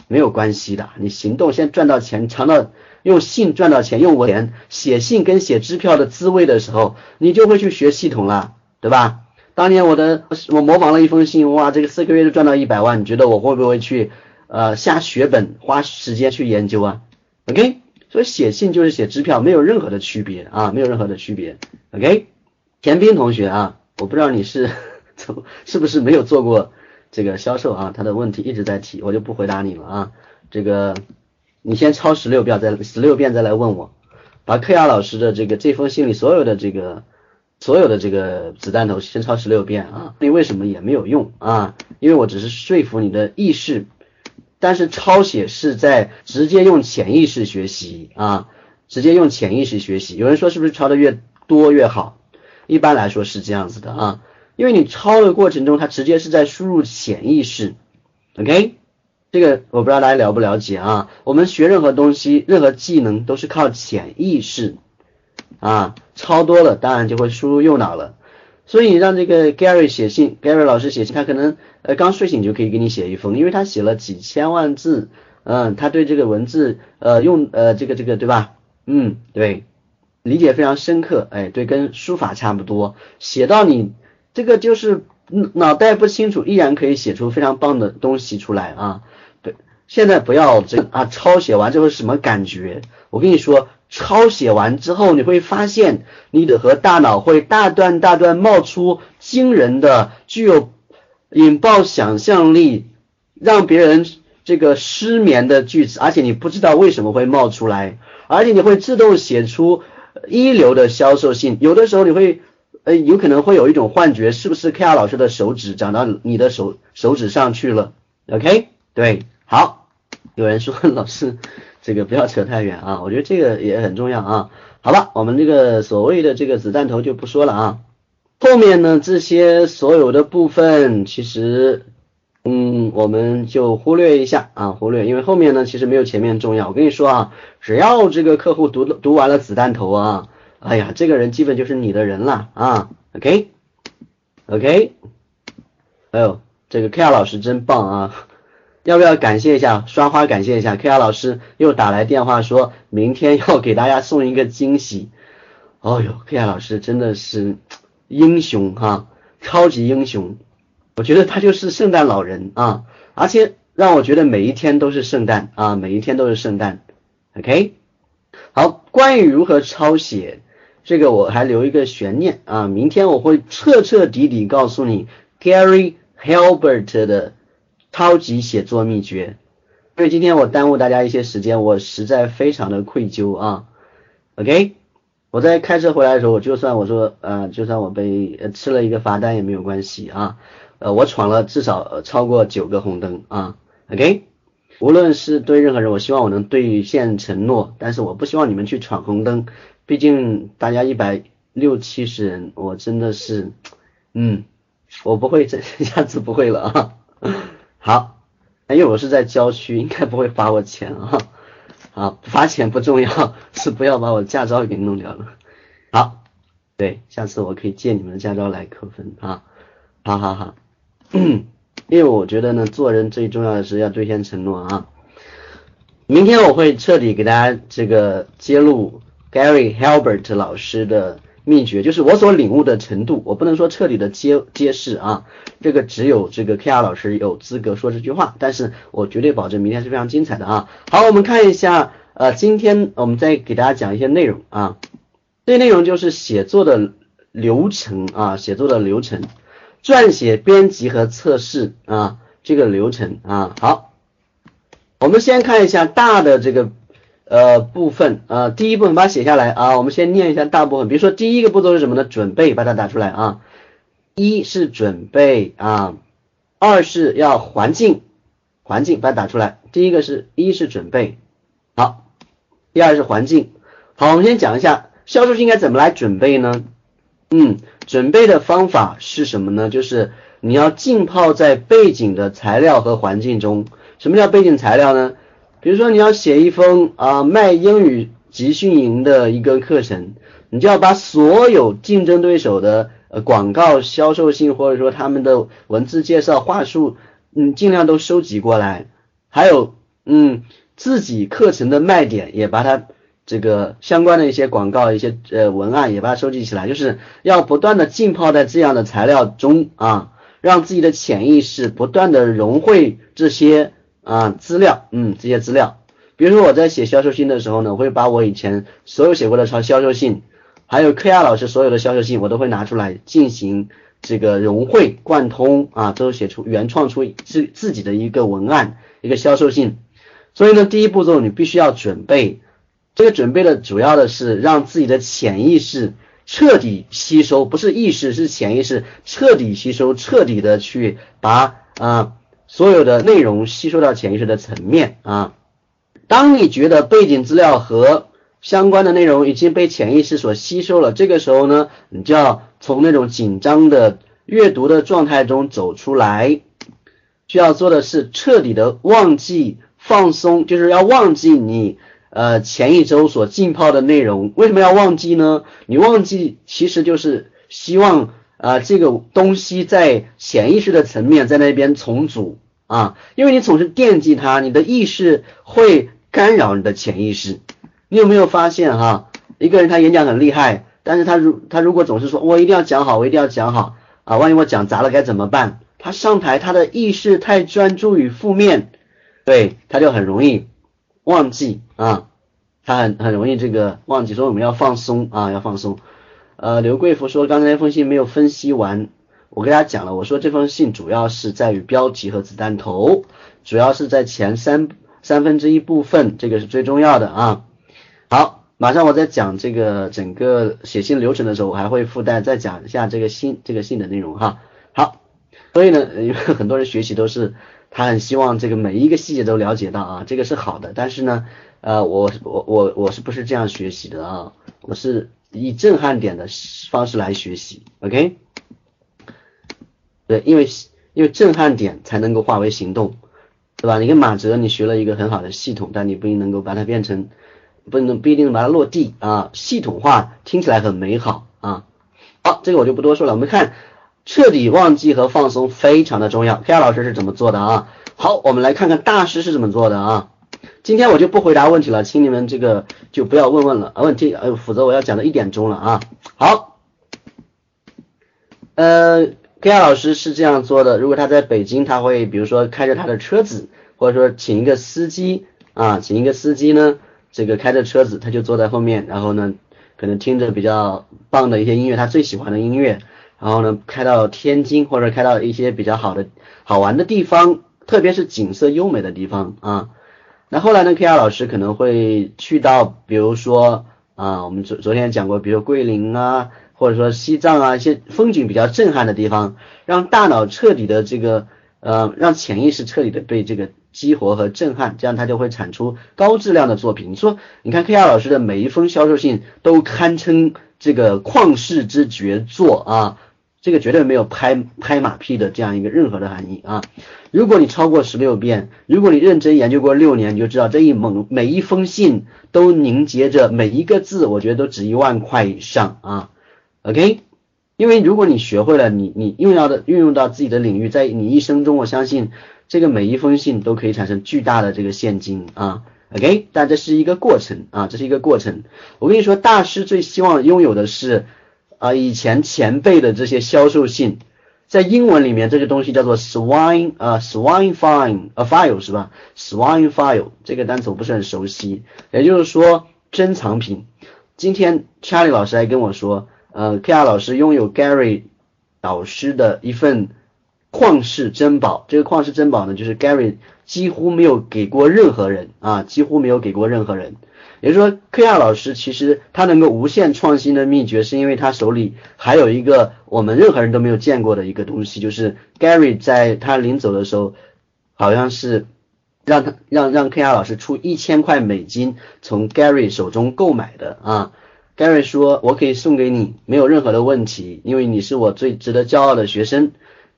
Speaker 2: 没有关系的。你行动先赚到钱，尝到用信赚到钱，用钱写信跟写支票的滋味的时候，你就会去学系统了，对吧？当年我的我模仿了一封信，哇，这个四个月就赚到一百万，你觉得我会不会去呃下血本花时间去研究啊？OK，所以写信就是写支票，没有任何的区别啊，没有任何的区别。OK。田斌同学啊，我不知道你是 [LAUGHS] 怎么是不是没有做过这个销售啊？他的问题一直在提，我就不回答你了啊。这个你先抄十六遍，再十六遍再来问我，把克亚老师的这个这封信里所有的这个所有的这个子弹头先抄十六遍啊。你为什么也没有用啊？因为我只是说服你的意识，但是抄写是在直接用潜意识学习啊，直接用潜意识学习。有人说是不是抄的越多越好？一般来说是这样子的啊，因为你抄的过程中，它直接是在输入潜意识，OK，这个我不知道大家了不了解啊。我们学任何东西、任何技能都是靠潜意识啊，抄多了当然就会输入右脑了。所以让这个 Gary 写信，Gary 老师写信，他可能呃刚睡醒就可以给你写一封，因为他写了几千万字，嗯，他对这个文字呃用呃这个这个对吧？嗯，对。理解非常深刻，哎，对，跟书法差不多，写到你这个就是脑袋不清楚，依然可以写出非常棒的东西出来啊。对，现在不要这啊，抄写完之后什么感觉？我跟你说，抄写完之后，你会发现你的和大脑会大段大段冒出惊人的、具有引爆想象力、让别人这个失眠的句子，而且你不知道为什么会冒出来，而且你会自动写出。一流的销售性，有的时候你会，呃，有可能会有一种幻觉，是不是 K R 老师的手指长到你的手手指上去了？OK，对，好，有人说老师这个不要扯太远啊，我觉得这个也很重要啊。好吧，我们这个所谓的这个子弹头就不说了啊，后面呢这些所有的部分其实嗯，我们就忽略一下啊，忽略，因为后面呢其实没有前面重要。我跟你说啊，只要这个客户读读完了子弹头啊，哎呀，这个人基本就是你的人了啊。OK，OK，哎呦，这个 K R 老师真棒啊！要不要感谢一下，刷花感谢一下 K R 老师又打来电话说明天要给大家送一个惊喜。哦呦，K R 老师真的是英雄哈，超级英雄。我觉得他就是圣诞老人啊，而且让我觉得每一天都是圣诞啊，每一天都是圣诞。OK，好，关于如何抄写，这个我还留一个悬念啊，明天我会彻彻底底告诉你 Gary Halbert 的超级写作秘诀。因为今天我耽误大家一些时间，我实在非常的愧疚啊。OK，我在开车回来的时候，我就算我说呃，就算我被吃了一个罚单也没有关系啊。呃，我闯了至少超过九个红灯啊，OK，无论是对任何人，我希望我能兑现承诺，但是我不希望你们去闯红灯，毕竟大家一百六七十人，我真的是，嗯，我不会这 [LAUGHS] 下次不会了啊，好，因为我是在郊区，应该不会罚我钱啊，好，罚钱不重要，是不要把我驾照给弄掉了，好，对，下次我可以借你们的驾照来扣分啊，好好好。[CLEARS THROAT] 因为我觉得呢，做人最重要的是要兑现承诺啊。明天我会彻底给大家这个揭露 Gary Halbert 老师的秘诀，就是我所领悟的程度。我不能说彻底的揭揭示啊，这个只有这个 KR 老师有资格说这句话。但是我绝对保证明天是非常精彩的啊。好，我们看一下，呃，今天我们再给大家讲一些内容啊。这内容就是写作的流程啊，写作的流程。撰写、编辑和测试啊，这个流程啊，好，我们先看一下大的这个呃部分啊，第一部分把它写下来啊，我们先念一下大部分，比如说第一个步骤是什么呢？准备，把它打出来啊，一是准备啊，二是要环境，环境把它打出来，第一个是一是准备，好，第二是环境，好，我们先讲一下销售是应该怎么来准备呢？嗯。准备的方法是什么呢？就是你要浸泡在背景的材料和环境中。什么叫背景材料呢？比如说你要写一封啊卖英语集训营的一个课程，你就要把所有竞争对手的呃广告、销售信或者说他们的文字介绍话术，嗯，尽量都收集过来。还有嗯自己课程的卖点也把它。这个相关的一些广告、一些呃文案也把它收集起来，就是要不断的浸泡在这样的材料中啊，让自己的潜意识不断的融汇这些啊资料，嗯，这些资料。比如说我在写销售信的时候呢，我会把我以前所有写过的销销售信，还有 K R 老师所有的销售信，我都会拿出来进行这个融汇贯通啊，都写出原创出自自己的一个文案，一个销售信。所以呢，第一步骤你必须要准备。这个准备的主要的是让自己的潜意识彻底吸收，不是意识，是潜意识彻底吸收，彻底的去把啊所有的内容吸收到潜意识的层面啊。当你觉得背景资料和相关的内容已经被潜意识所吸收了，这个时候呢，你就要从那种紧张的阅读的状态中走出来，需要做的是彻底的忘记放松，就是要忘记你。呃，前一周所浸泡的内容为什么要忘记呢？你忘记其实就是希望啊，这个东西在潜意识的层面在那边重组啊，因为你总是惦记它，你的意识会干扰你的潜意识。你有没有发现哈，一个人他演讲很厉害，但是他如他如果总是说我一定要讲好，我一定要讲好啊，万一我讲砸了该怎么办？他上台他的意识太专注于负面，对，他就很容易。忘记啊，他很很容易这个忘记，所以我们要放松啊，要放松。呃，刘贵福说刚才那封信没有分析完，我跟大家讲了，我说这封信主要是在于标题和子弹头，主要是在前三三分之一部分，这个是最重要的啊。好，马上我在讲这个整个写信流程的时候，我还会附带再讲一下这个信这个信的内容哈。好，所以呢，因为很多人学习都是。他很希望这个每一个细节都了解到啊，这个是好的。但是呢，呃，我我我我是不是这样学习的啊？我是以震撼点的方式来学习，OK？对，因为因为震撼点才能够化为行动，对吧？你跟马哲，你学了一个很好的系统，但你不一定能够把它变成，不能不一定能把它落地啊。系统化听起来很美好啊。好，这个我就不多说了。我们看彻底忘记和放松非常的重要。K R 老师是怎么做的啊？好，我们来看看大师是怎么做的啊。今天我就不回答问题了，请你们这个就不要问问了问题，呃，否则我要讲到一点钟了啊。好，呃。K R 老师是这样做的，如果他在北京，他会比如说开着他的车子，或者说请一个司机啊，请一个司机呢，这个开着车子，他就坐在后面，然后呢，可能听着比较棒的一些音乐，他最喜欢的音乐，然后呢，开到天津或者开到一些比较好的好玩的地方，特别是景色优美的地方啊。那后来呢，K R 老师可能会去到，比如说啊，我们昨昨天讲过，比如桂林啊。或者说西藏啊一些风景比较震撼的地方，让大脑彻底的这个呃让潜意识彻底的被这个激活和震撼，这样他就会产出高质量的作品。你说，你看 K R 老师的每一封销售信都堪称这个旷世之绝作啊，这个绝对没有拍拍马屁的这样一个任何的含义啊。如果你超过十六遍，如果你认真研究过六年，你就知道这一猛每一封信都凝结着每一个字，我觉得都值一万块以上啊。OK，因为如果你学会了，你你运用到的运用到自己的领域，在你一生中，我相信这个每一封信都可以产生巨大的这个现金啊。OK，但这是一个过程啊，这是一个过程。我跟你说，大师最希望拥有的是啊，以前前辈的这些销售信，在英文里面这个东西叫做 swine 啊，swine file 啊 file 是吧？swine file 这个单词我不是很熟悉，也就是说珍藏品。今天 Charlie 老师还跟我说。呃，K R 老师拥有 Gary 导师的一份旷世珍宝。这个旷世珍宝呢，就是 Gary 几乎没有给过任何人啊，几乎没有给过任何人。也就是说，K 亚老师其实他能够无限创新的秘诀，是因为他手里还有一个我们任何人都没有见过的一个东西，就是 Gary 在他临走的时候，好像是让他让让 K 亚老师出一千块美金从 Gary 手中购买的啊。Gary 说：“我可以送给你，没有任何的问题，因为你是我最值得骄傲的学生。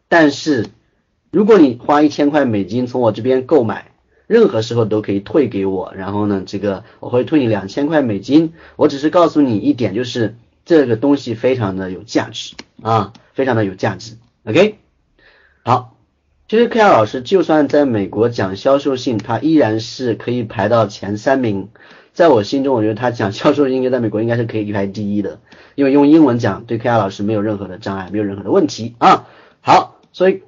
Speaker 2: 但是，如果你花一千块美金从我这边购买，任何时候都可以退给我。然后呢，这个我会退你两千块美金。我只是告诉你一点，就是这个东西非常的有价值啊，非常的有价值。OK，好，其实 K R 老师就算在美国讲销售性，他依然是可以排到前三名。”在我心中，我觉得他讲销售应该在美国应该是可以排第一的，因为用英文讲对 K R 老师没有任何的障碍，没有任何的问题啊。好，所以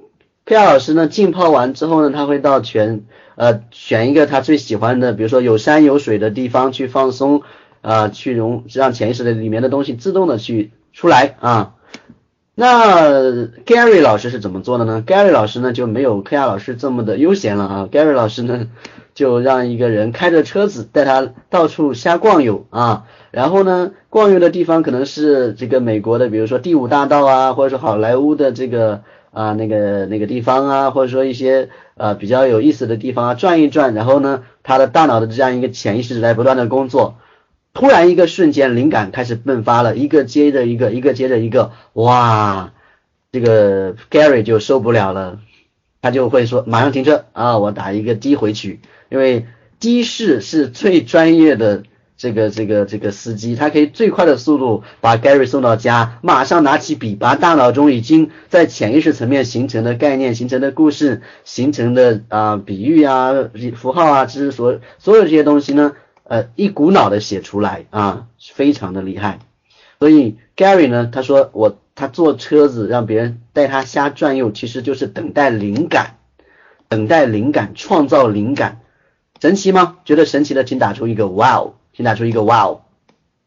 Speaker 2: K 亚老师呢浸泡完之后呢，他会到全呃选一个他最喜欢的，比如说有山有水的地方去放松啊，去融让潜意识的里面的东西自动的去出来啊。那 Gary 老师是怎么做的呢？Gary 老师呢就没有 K 亚老师这么的悠闲了啊。Gary 老师呢。就让一个人开着车子带他到处瞎逛悠啊，然后呢，逛悠的地方可能是这个美国的，比如说第五大道啊，或者说好莱坞的这个啊那个那个地方啊，或者说一些呃比较有意思的地方啊，转一转，然后呢，他的大脑的这样一个潜意识在不断的工作，突然一个瞬间灵感开始迸发了，一个接着一个，一个接着一个，哇，这个 Gary 就受不了了，他就会说马上停车啊，我打一个的回去。因为的士是最专业的这个这个这个司机，他可以最快的速度把 Gary 送到家，马上拿起笔，把大脑中已经在潜意识层面形成的概念、形成的故事、形成的啊比喻啊符号啊，知识所所有这些东西呢，呃一股脑的写出来啊，非常的厉害。所以 Gary 呢，他说我他坐车子让别人带他瞎转悠，其实就是等待灵感，等待灵感，创造灵感。神奇吗？觉得神奇的，请打出一个 wow，请打出一个 wow。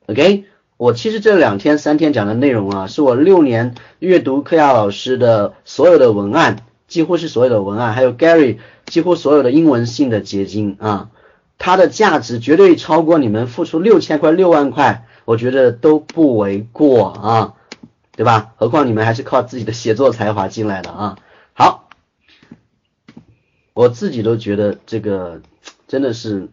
Speaker 2: OK，我其实这两天三天讲的内容啊，是我六年阅读科亚老师的所有的文案，几乎是所有的文案，还有 Gary 几乎所有的英文性的结晶啊，它的价值绝对超过你们付出六千块、六万块，我觉得都不为过啊，对吧？何况你们还是靠自己的写作才华进来的啊。好，我自己都觉得这个。真的是，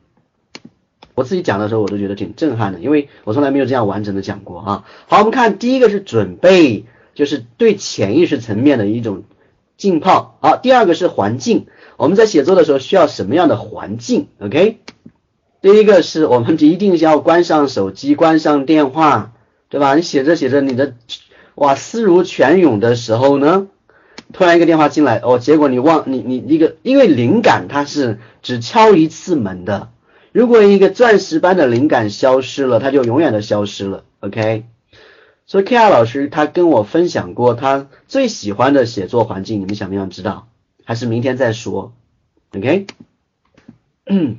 Speaker 2: 我自己讲的时候我都觉得挺震撼的，因为我从来没有这样完整的讲过啊。好，我们看第一个是准备，就是对潜意识层面的一种浸泡。好，第二个是环境，我们在写作的时候需要什么样的环境？OK，第一个是我们一定要关上手机，关上电话，对吧？你写着写着，你的哇思如泉涌的时候呢，突然一个电话进来，哦，结果你忘你你一个，因为灵感它是只敲一次门的，如果一个钻石般的灵感消失了，它就永远的消失了。OK。所以 K R 老师他跟我分享过他最喜欢的写作环境，你们想不想知道？还是明天再说？OK？[CLEARS THROAT]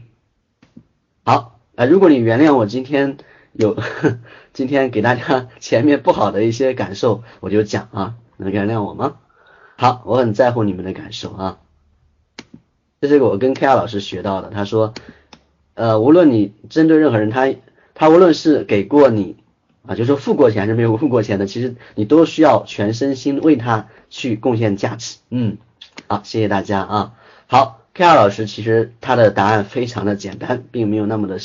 Speaker 2: 好，啊，如果你原谅我今天有 [LAUGHS] 今天给大家前面不好的一些感受，我就讲啊，能原谅我吗？好，我很在乎你们的感受啊。这是我跟 K R 老师学到的，他说，呃，无论你针对任何人，他他无论是给过你。啊，就是说付过钱还是没有付过钱的，其实你都需要全身心为他去贡献价值。嗯，好，谢谢大家啊。好，K R 老师其实他的答案非常的简单，并没有那么的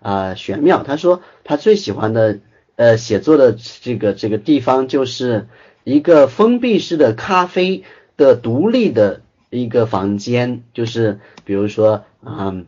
Speaker 2: 啊玄妙。他说他最喜欢的呃写作的这个这个地方就是一个封闭式的咖啡的独立的一个房间，就是比如说嗯。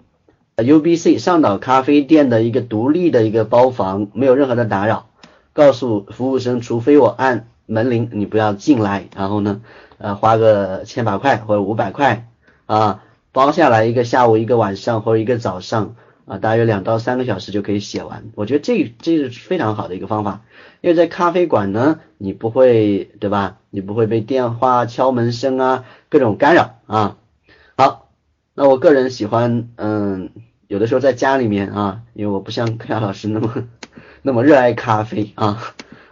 Speaker 2: U B C 上岛咖啡店的一个独立的一个包房，没有任何的打扰。告诉服务生，除非我按门铃，你不要进来。然后呢，呃，花个千把块或者五百块啊，包下来一个下午、一个晚上或者一个早上啊，大约两到三个小时就可以写完。我觉得这这是非常好的一个方法，因为在咖啡馆呢，你不会对吧？你不会被电话、敲门声啊各种干扰啊。好，那我个人喜欢嗯。有的时候在家里面啊，因为我不像柯亚老师那么那么热爱咖啡啊，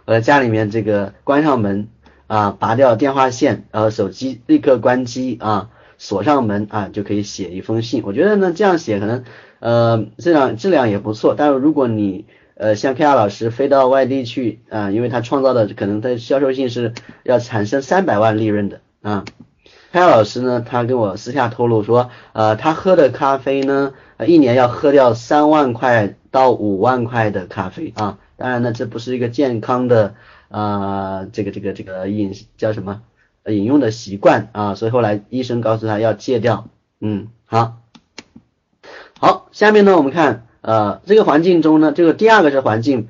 Speaker 2: 我在家里面这个关上门啊，拔掉电话线，然后手机立刻关机啊，锁上门啊，就可以写一封信。我觉得呢，这样写可能呃质量质量也不错。但是如果你呃像柯亚老师飞到外地去啊，因为他创造的可能他销售性是要产生三百万利润的啊。亚老师呢，他跟我私下透露说，呃，他喝的咖啡呢。一年要喝掉三万块到五万块的咖啡啊！当然呢，这不是一个健康的啊，这个这个这个饮叫什么饮用的习惯啊，所以后来医生告诉他要戒掉。嗯，好，好，下面呢我们看呃这个环境中呢，这个第二个是环境，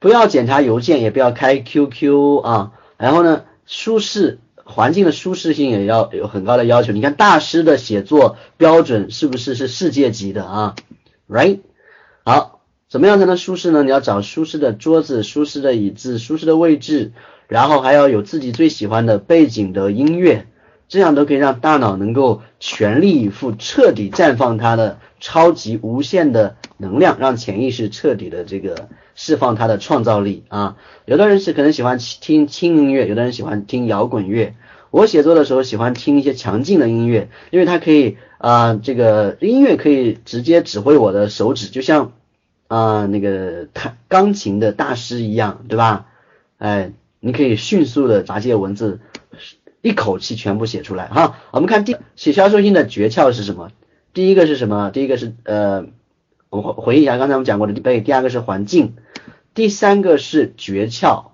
Speaker 2: 不要检查邮件，也不要开 QQ 啊，然后呢舒适。环境的舒适性也要有很高的要求。你看大师的写作标准是不是是世界级的啊？Right？好，怎么样才能舒适呢？你要找舒适的桌子、舒适的椅子、舒适的位置，然后还要有自己最喜欢的背景的音乐，这样都可以让大脑能够全力以赴、彻底绽放它的超级无限的能量，让潜意识彻底的这个。释放他的创造力啊！有的人是可能喜欢听轻音乐，有的人喜欢听摇滚乐。我写作的时候喜欢听一些强劲的音乐，因为它可以啊，这个音乐可以直接指挥我的手指，就像啊那个弹钢琴的大师一样，对吧？哎，你可以迅速的把这些文字一口气全部写出来哈。我们看第写销售性的诀窍是什么？第一个是什么？第一个是呃。我回忆一下刚才我们讲过的背，第二个是环境，第三个是诀窍。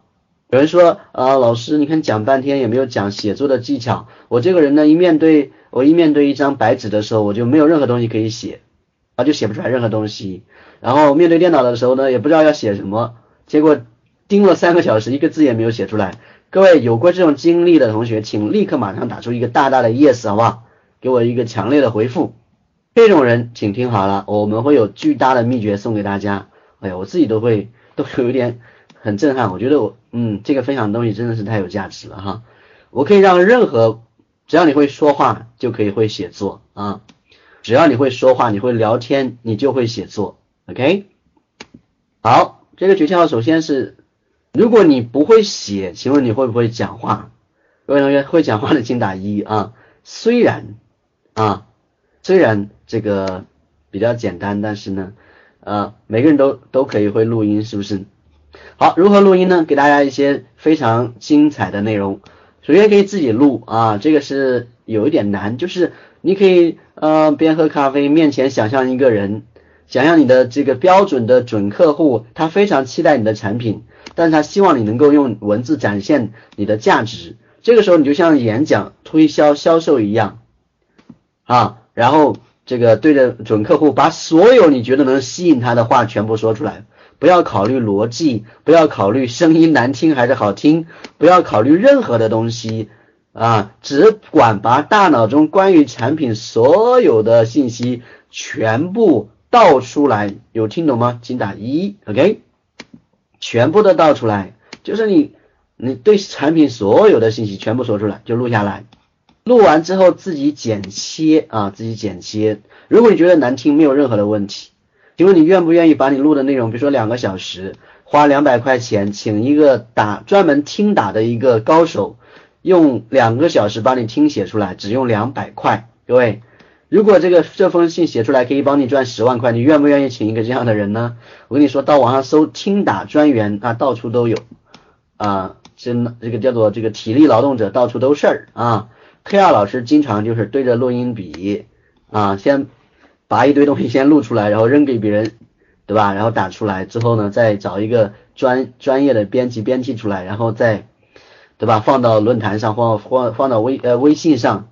Speaker 2: 有人说，呃，老师，你看讲半天也没有讲写作的技巧。我这个人呢，一面对我一面对一张白纸的时候，我就没有任何东西可以写，啊，就写不出来任何东西。然后面对电脑的时候呢，也不知道要写什么，结果盯了三个小时，一个字也没有写出来。各位有过这种经历的同学，请立刻马上打出一个大大的 yes，好不好？给我一个强烈的回复。这种人，请听好了，我们会有巨大的秘诀送给大家。哎呀，我自己都会都有点很震撼。我觉得我，嗯，这个分享的东西真的是太有价值了哈。我可以让任何，只要你会说话，就可以会写作啊。只要你会说话，你会聊天，你就会写作。OK，好，这个诀窍首先是，如果你不会写，请问你会不会讲话？各位同学会讲话的请打一啊。虽然啊。虽然这个比较简单，但是呢，啊，每个人都都可以会录音，是不是？好，如何录音呢？给大家一些非常精彩的内容。首先可以自己录啊，这个是有一点难，就是你可以呃边喝咖啡，面前想象一个人，想象你的这个标准的准客户，他非常期待你的产品，但他希望你能够用文字展现你的价值。这个时候你就像演讲、推销、销售一样啊，然后这个对着准客户，把所有你觉得能吸引他的话全部说出来，不要考虑逻辑，不要考虑声音难听还是好听，不要考虑任何的东西啊，只管把大脑中关于产品所有的信息全部倒出来，有听懂吗？请打一，OK，全部都倒出来，就是你。你对产品所有的信息全部说出来，就录下来，录完之后自己剪切啊，自己剪切。如果你觉得难听，没有任何的问题。请问你愿不愿意把你录的内容，比如说两个小时，花两百块钱，请一个打专门听打的一个高手，用两个小时帮你听写出来，只用两百块。各位，如果这个这封信写出来可以帮你赚十万块，你愿不愿意请一个这样的人呢？我跟你说到网上搜听打专员啊，到处都有啊。真的这个叫做这个体力劳动者到处都是啊，K R 老师经常就是对着录音笔啊，先把一堆东西先录出来，然后扔给别人，对吧？然后打出来之后呢，再找一个专专业的编辑编辑出来，然后再对吧？放到论坛上，放放放到微呃微信上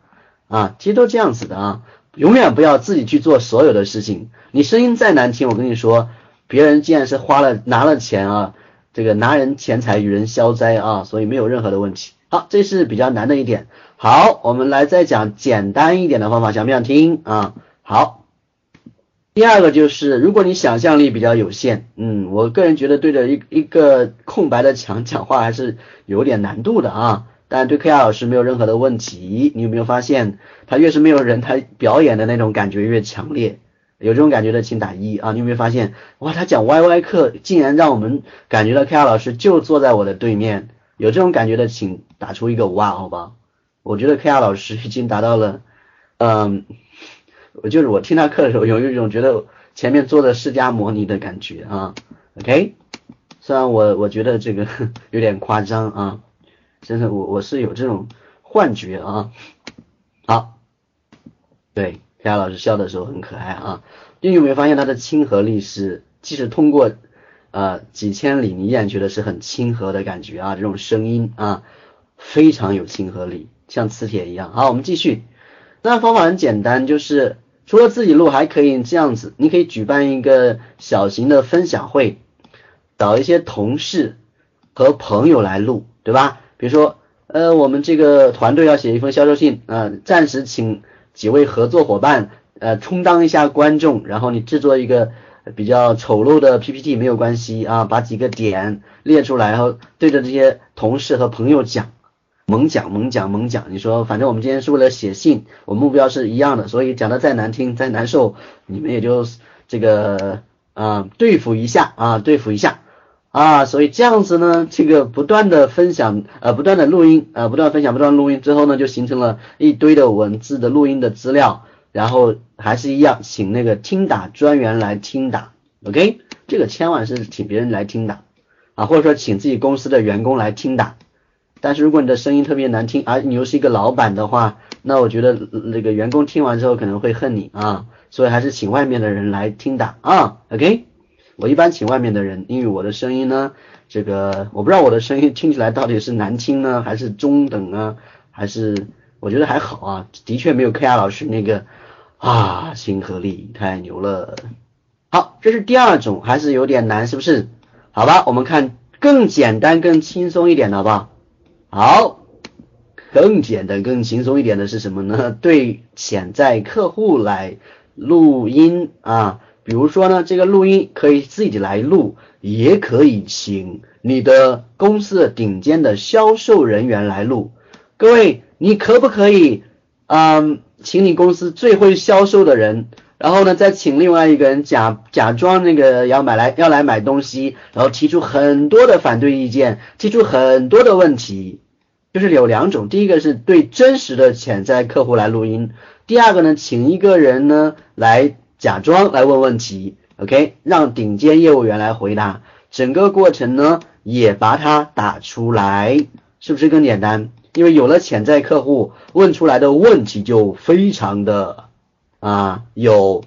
Speaker 2: 啊，其实都这样子的啊，永远不要自己去做所有的事情。你声音再难听，我跟你说，别人既然是花了拿了钱啊。这个拿人钱财与人消灾啊，所以没有任何的问题。好，这是比较难的一点。好，我们来再讲简单一点的方法，想不想听啊？好，第二个就是，如果你想象力比较有限，嗯，我个人觉得对着一一个空白的墙讲话还是有点难度的啊。但对 K R 老师没有任何的问题。你有没有发现，他越是没有人，他表演的那种感觉越强烈。有这种感觉的，请打一啊！你有没有发现，哇，他讲 YY 课竟然让我们感觉到 K R 老师就坐在我的对面。有这种感觉的，请打出一个哇，好吧？我觉得 K R 老师已经达到了，嗯，我就是我听他课的时候，有一种觉得前面坐的释迦摩尼的感觉啊。OK，虽然我我觉得这个 [LAUGHS] 有点夸张啊，真的，我我是有这种幻觉啊。好，对。佳老师笑的时候很可爱啊，你有没有发现他的亲和力是，即使通过呃几千里，你依然觉得是很亲和的感觉啊，这种声音啊非常有亲和力，像磁铁一样。好，我们继续。那方法很简单，就是除了自己录，还可以这样子，你可以举办一个小型的分享会，找一些同事和朋友来录，对吧？比如说呃我们这个团队要写一封销售信啊，暂时请。几位合作伙伴，呃，充当一下观众，然后你制作一个比较丑陋的 PPT 没有关系啊，把几个点列出来，然后对着这些同事和朋友讲，猛讲猛讲猛讲。你说，反正我们今天是为了写信，我目标是一样的，所以讲的再难听再难受，你们也就这个啊对付一下啊对付一下。啊，所以这样子呢，这个不断的分享，呃，不断的录音，呃，不断分享，不断录音之后呢，就形成了一堆的文字的录音的资料，然后还是一样，请那个听打专员来听打，OK，这个千万是请别人来听打，啊，或者说请自己公司的员工来听打，但是如果你的声音特别难听，而你又是一个老板的话，那我觉得那个员工听完之后可能会恨你啊，所以还是请外面的人来听打啊，OK。我一般请外面的人，因为我的声音呢，这个我不知道我的声音听起来到底是难听呢，还是中等啊，还是我觉得还好啊，的确没有 K R 老师那个啊亲和力太牛了。好，这是第二种，还是有点难，是不是？好吧，我们看更简单、更轻松一点的，好不好？好，更简单、更轻松一点的是什么呢？对潜在客户来录音啊。比如说呢，这个录音可以自己来录，也可以请你的公司的顶尖的销售人员来录。各位，你可不可以，嗯，请你公司最会销售的人，然后呢，再请另外一个人假假装那个要买来要来买东西，然后提出很多的反对意见，提出很多的问题，就是有两种，第一个是对真实的潜在客户来录音，第二个呢，请一个人呢来。假装来问问题，OK，让顶尖业务员来回答，整个过程呢也把它打出来，是不是更简单？因为有了潜在客户问出来的问题就非常的啊有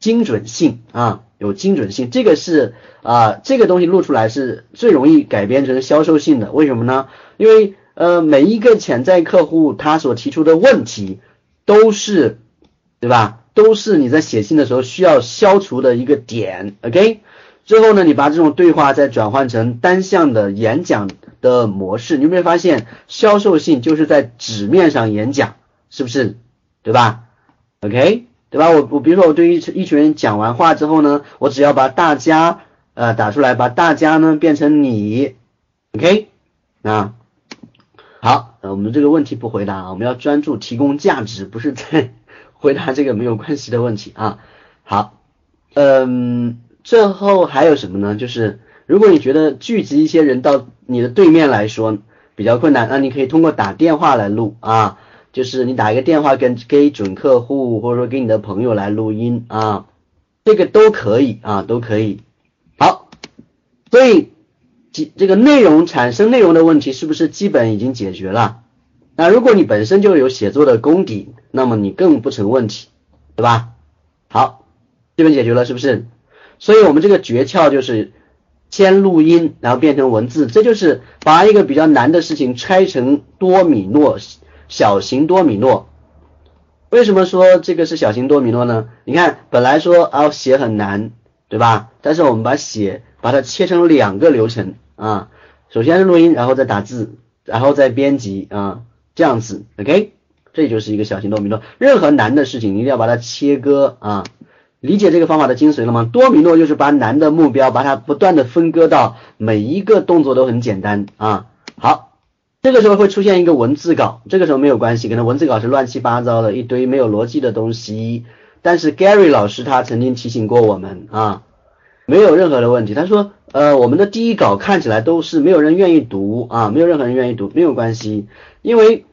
Speaker 2: 精准性啊有精准性，这个是啊这个东西录出来是最容易改编成销售性的，为什么呢？因为呃，每一个潜在客户他所提出的问题都是，对吧？都是你在写信的时候需要消除的一个点，OK？最后呢，你把这种对话再转换成单向的演讲的模式，你有没有发现销售信就是在纸面上演讲，是不是？对吧？OK？对吧？我我比如说我对一一群人讲完话之后呢，我只要把大家呃打出来，把大家呢变成你，OK？啊，好，呃我们这个问题不回答啊，我们要专注提供价值，不是在 [LAUGHS] 回答这个没有关系的问题啊。好，嗯，最后还有什么呢？就是如果你觉得聚集一些人到你的对面来说比较困难，那你可以通过打电话来录啊。就是你打一个电话跟给准客户，或者说给你的朋友来录音啊，这个都可以啊，都可以。好，所以这这个内容产生内容的问题是不是基本已经解决了？那如果你本身就有写作的功底，那么你更不成问题，对吧？好，基本解决了是不是？所以我们这个诀窍就是先录音，然后变成文字，这就是把一个比较难的事情拆成多米诺。小型多米诺，为什么说这个是小型多米诺呢？你看，本来说啊写很难，对吧？但是我们把写把它切成两个流程啊，首先是录音，然后再打字，然后再编辑啊，这样子，OK，这就是一个小型多米诺。任何难的事情，你一定要把它切割啊。理解这个方法的精髓了吗？多米诺就是把难的目标，把它不断的分割到每一个动作都很简单啊。好。这个时候会出现一个文字稿，这个时候没有关系，可能文字稿是乱七八糟的一堆没有逻辑的东西。但是 Gary 老师他曾经提醒过我们啊，没有任何的问题。他说，呃，我们的第一稿看起来都是没有人愿意读啊，没有任何人愿意读，没有关系，因为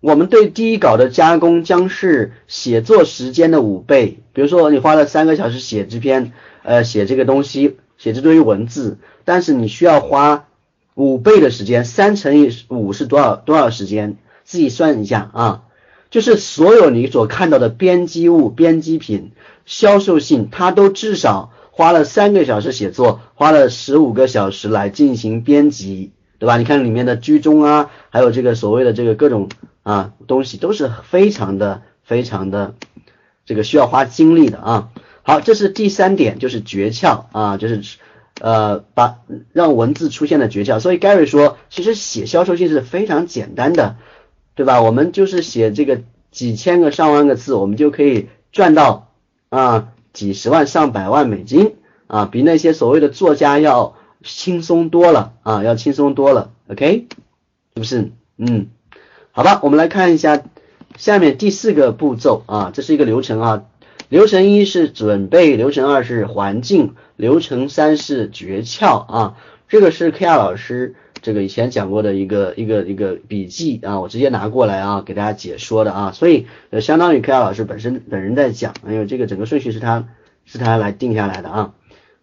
Speaker 2: 我们对第一稿的加工将是写作时间的五倍。比如说你花了三个小时写这篇，呃，写这个东西，写这堆文字，但是你需要花。五倍的时间，三乘以五是多少？多少时间？自己算一下啊。就是所有你所看到的编辑物、编辑品、销售信，它都至少花了三个小时写作，花了十五个小时来进行编辑，对吧？你看里面的居中啊，还有这个所谓的这个各种啊东西，都是非常的、非常的这个需要花精力的啊。好，这是第三点，就是诀窍啊，就是。呃，把让文字出现的诀窍，所以 Gary 说，其实写销售信是非常简单的，对吧？我们就是写这个几千个、上万个字，我们就可以赚到啊几十万、上百万美金啊，比那些所谓的作家要轻松多了啊，要轻松多了，OK？是不是？嗯，好吧，我们来看一下下面第四个步骤啊，这是一个流程啊。流程一是准备，流程二是环境，流程三是诀窍啊。这个是 K R 老师这个以前讲过的一个一个一个笔记啊，我直接拿过来啊给大家解说的啊。所以相当于 K 老师本身本人在讲，因为这个整个顺序是他是他来定下来的啊。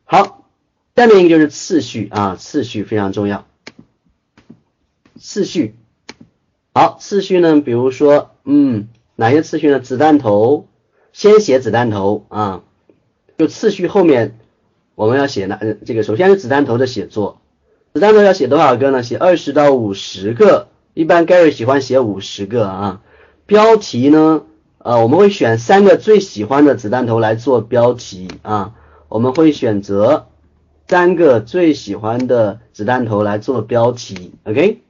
Speaker 2: 好，下面一个就是次序啊，次序非常重要。次序，好，次序呢，比如说嗯哪些次序呢？子弹头。先写子弹头啊，就次序后面我们要写哪？这个首先是子弹头的写作，子弹头要写多少个呢？写二十到五十个，一般 Gary 喜欢写五十个啊。标题呢，呃，我们会选三个最喜欢的子弹头来做标题啊，我们会选择三个最喜欢的子弹头来做标题，OK。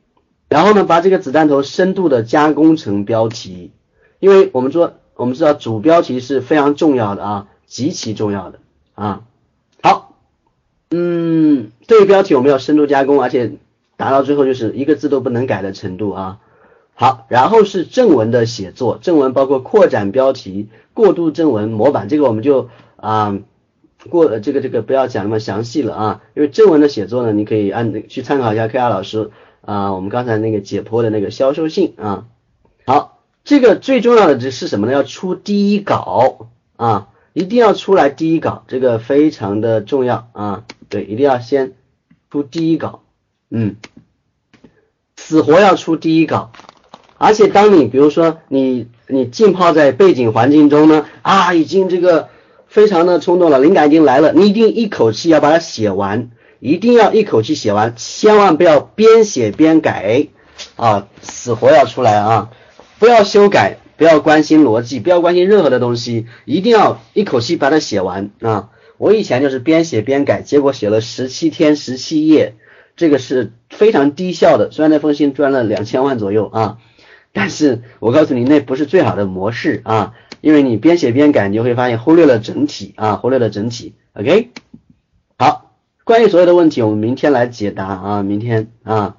Speaker 2: 然后呢，把这个子弹头深度的加工成标题，因为我们说。我们知道主标题是非常重要的啊，极其重要的啊。嗯，这个标题我们要深度加工，而且达到最后就是一个字都不能改的程度啊。好，然后是正文的写作，正文包括扩展标题、过渡正文、模板，这个我们就啊过这个这个不要讲那么详细了啊，因为正文的写作呢，你可以按去参考一下 K R 老师啊，我们刚才那个解剖的那个销售信啊。好。这个最重要的这是什么呢？要出第一稿啊，一定要出来第一稿，这个非常的重要啊。对，一定要先出第一稿，嗯，死活要出第一稿。而且当你比如说你你浸泡在背景环境中呢，啊，已经这个非常的冲动了，灵感已经来了，你一定一口气要把它写完，一定要一口气写完，千万不要边写边改啊，死活要出来啊！不要修改，不要关心逻辑，不要关心任何的东西，一定要一口气把它写完啊！我以前就是边写边改，结果写了十七天十七页，这个是非常低效的。虽然那封信赚了两千万左右啊，但是我告诉你，那不是最好的模式啊，因为你边写边改，你就会发现忽略了整体啊，忽略了整体。OK，好。关于所有的问题，我们明天来解答啊，明天啊，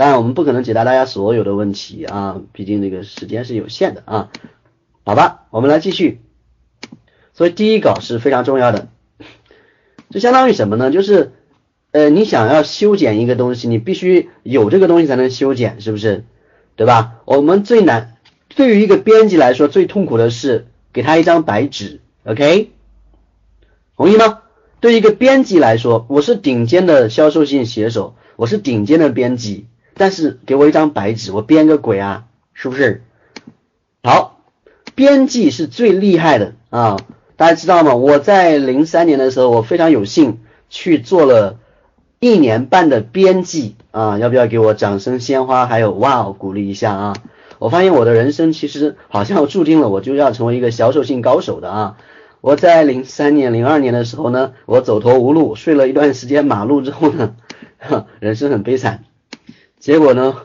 Speaker 2: 当然我们不可能解答大家所有的问题啊，毕竟这个时间是有限的啊，好吧，我们来继续。所以第一稿是非常重要的，就相当于什么呢？就是呃，你想要修剪一个东西，你必须有这个东西才能修剪，是不是？对吧？我们最难，对于一个编辑来说，最痛苦的是给他一张白纸，OK？同意吗？对于一个编辑来说，我是顶尖的销售性写手，我是顶尖的编辑，但是给我一张白纸，我编个鬼啊，是不是？好，编辑是最厉害的啊，大家知道吗？我在零三年的时候，我非常有幸去做了一年半的编辑啊，要不要给我掌声、鲜花，还有哇哦鼓励一下啊？我发现我的人生其实好像注定了，我就要成为一个销售性高手的啊。我在零三年、零二年的时候呢，我走投无路，睡了一段时间马路之后呢，[LAUGHS] 人生很悲惨。结果呢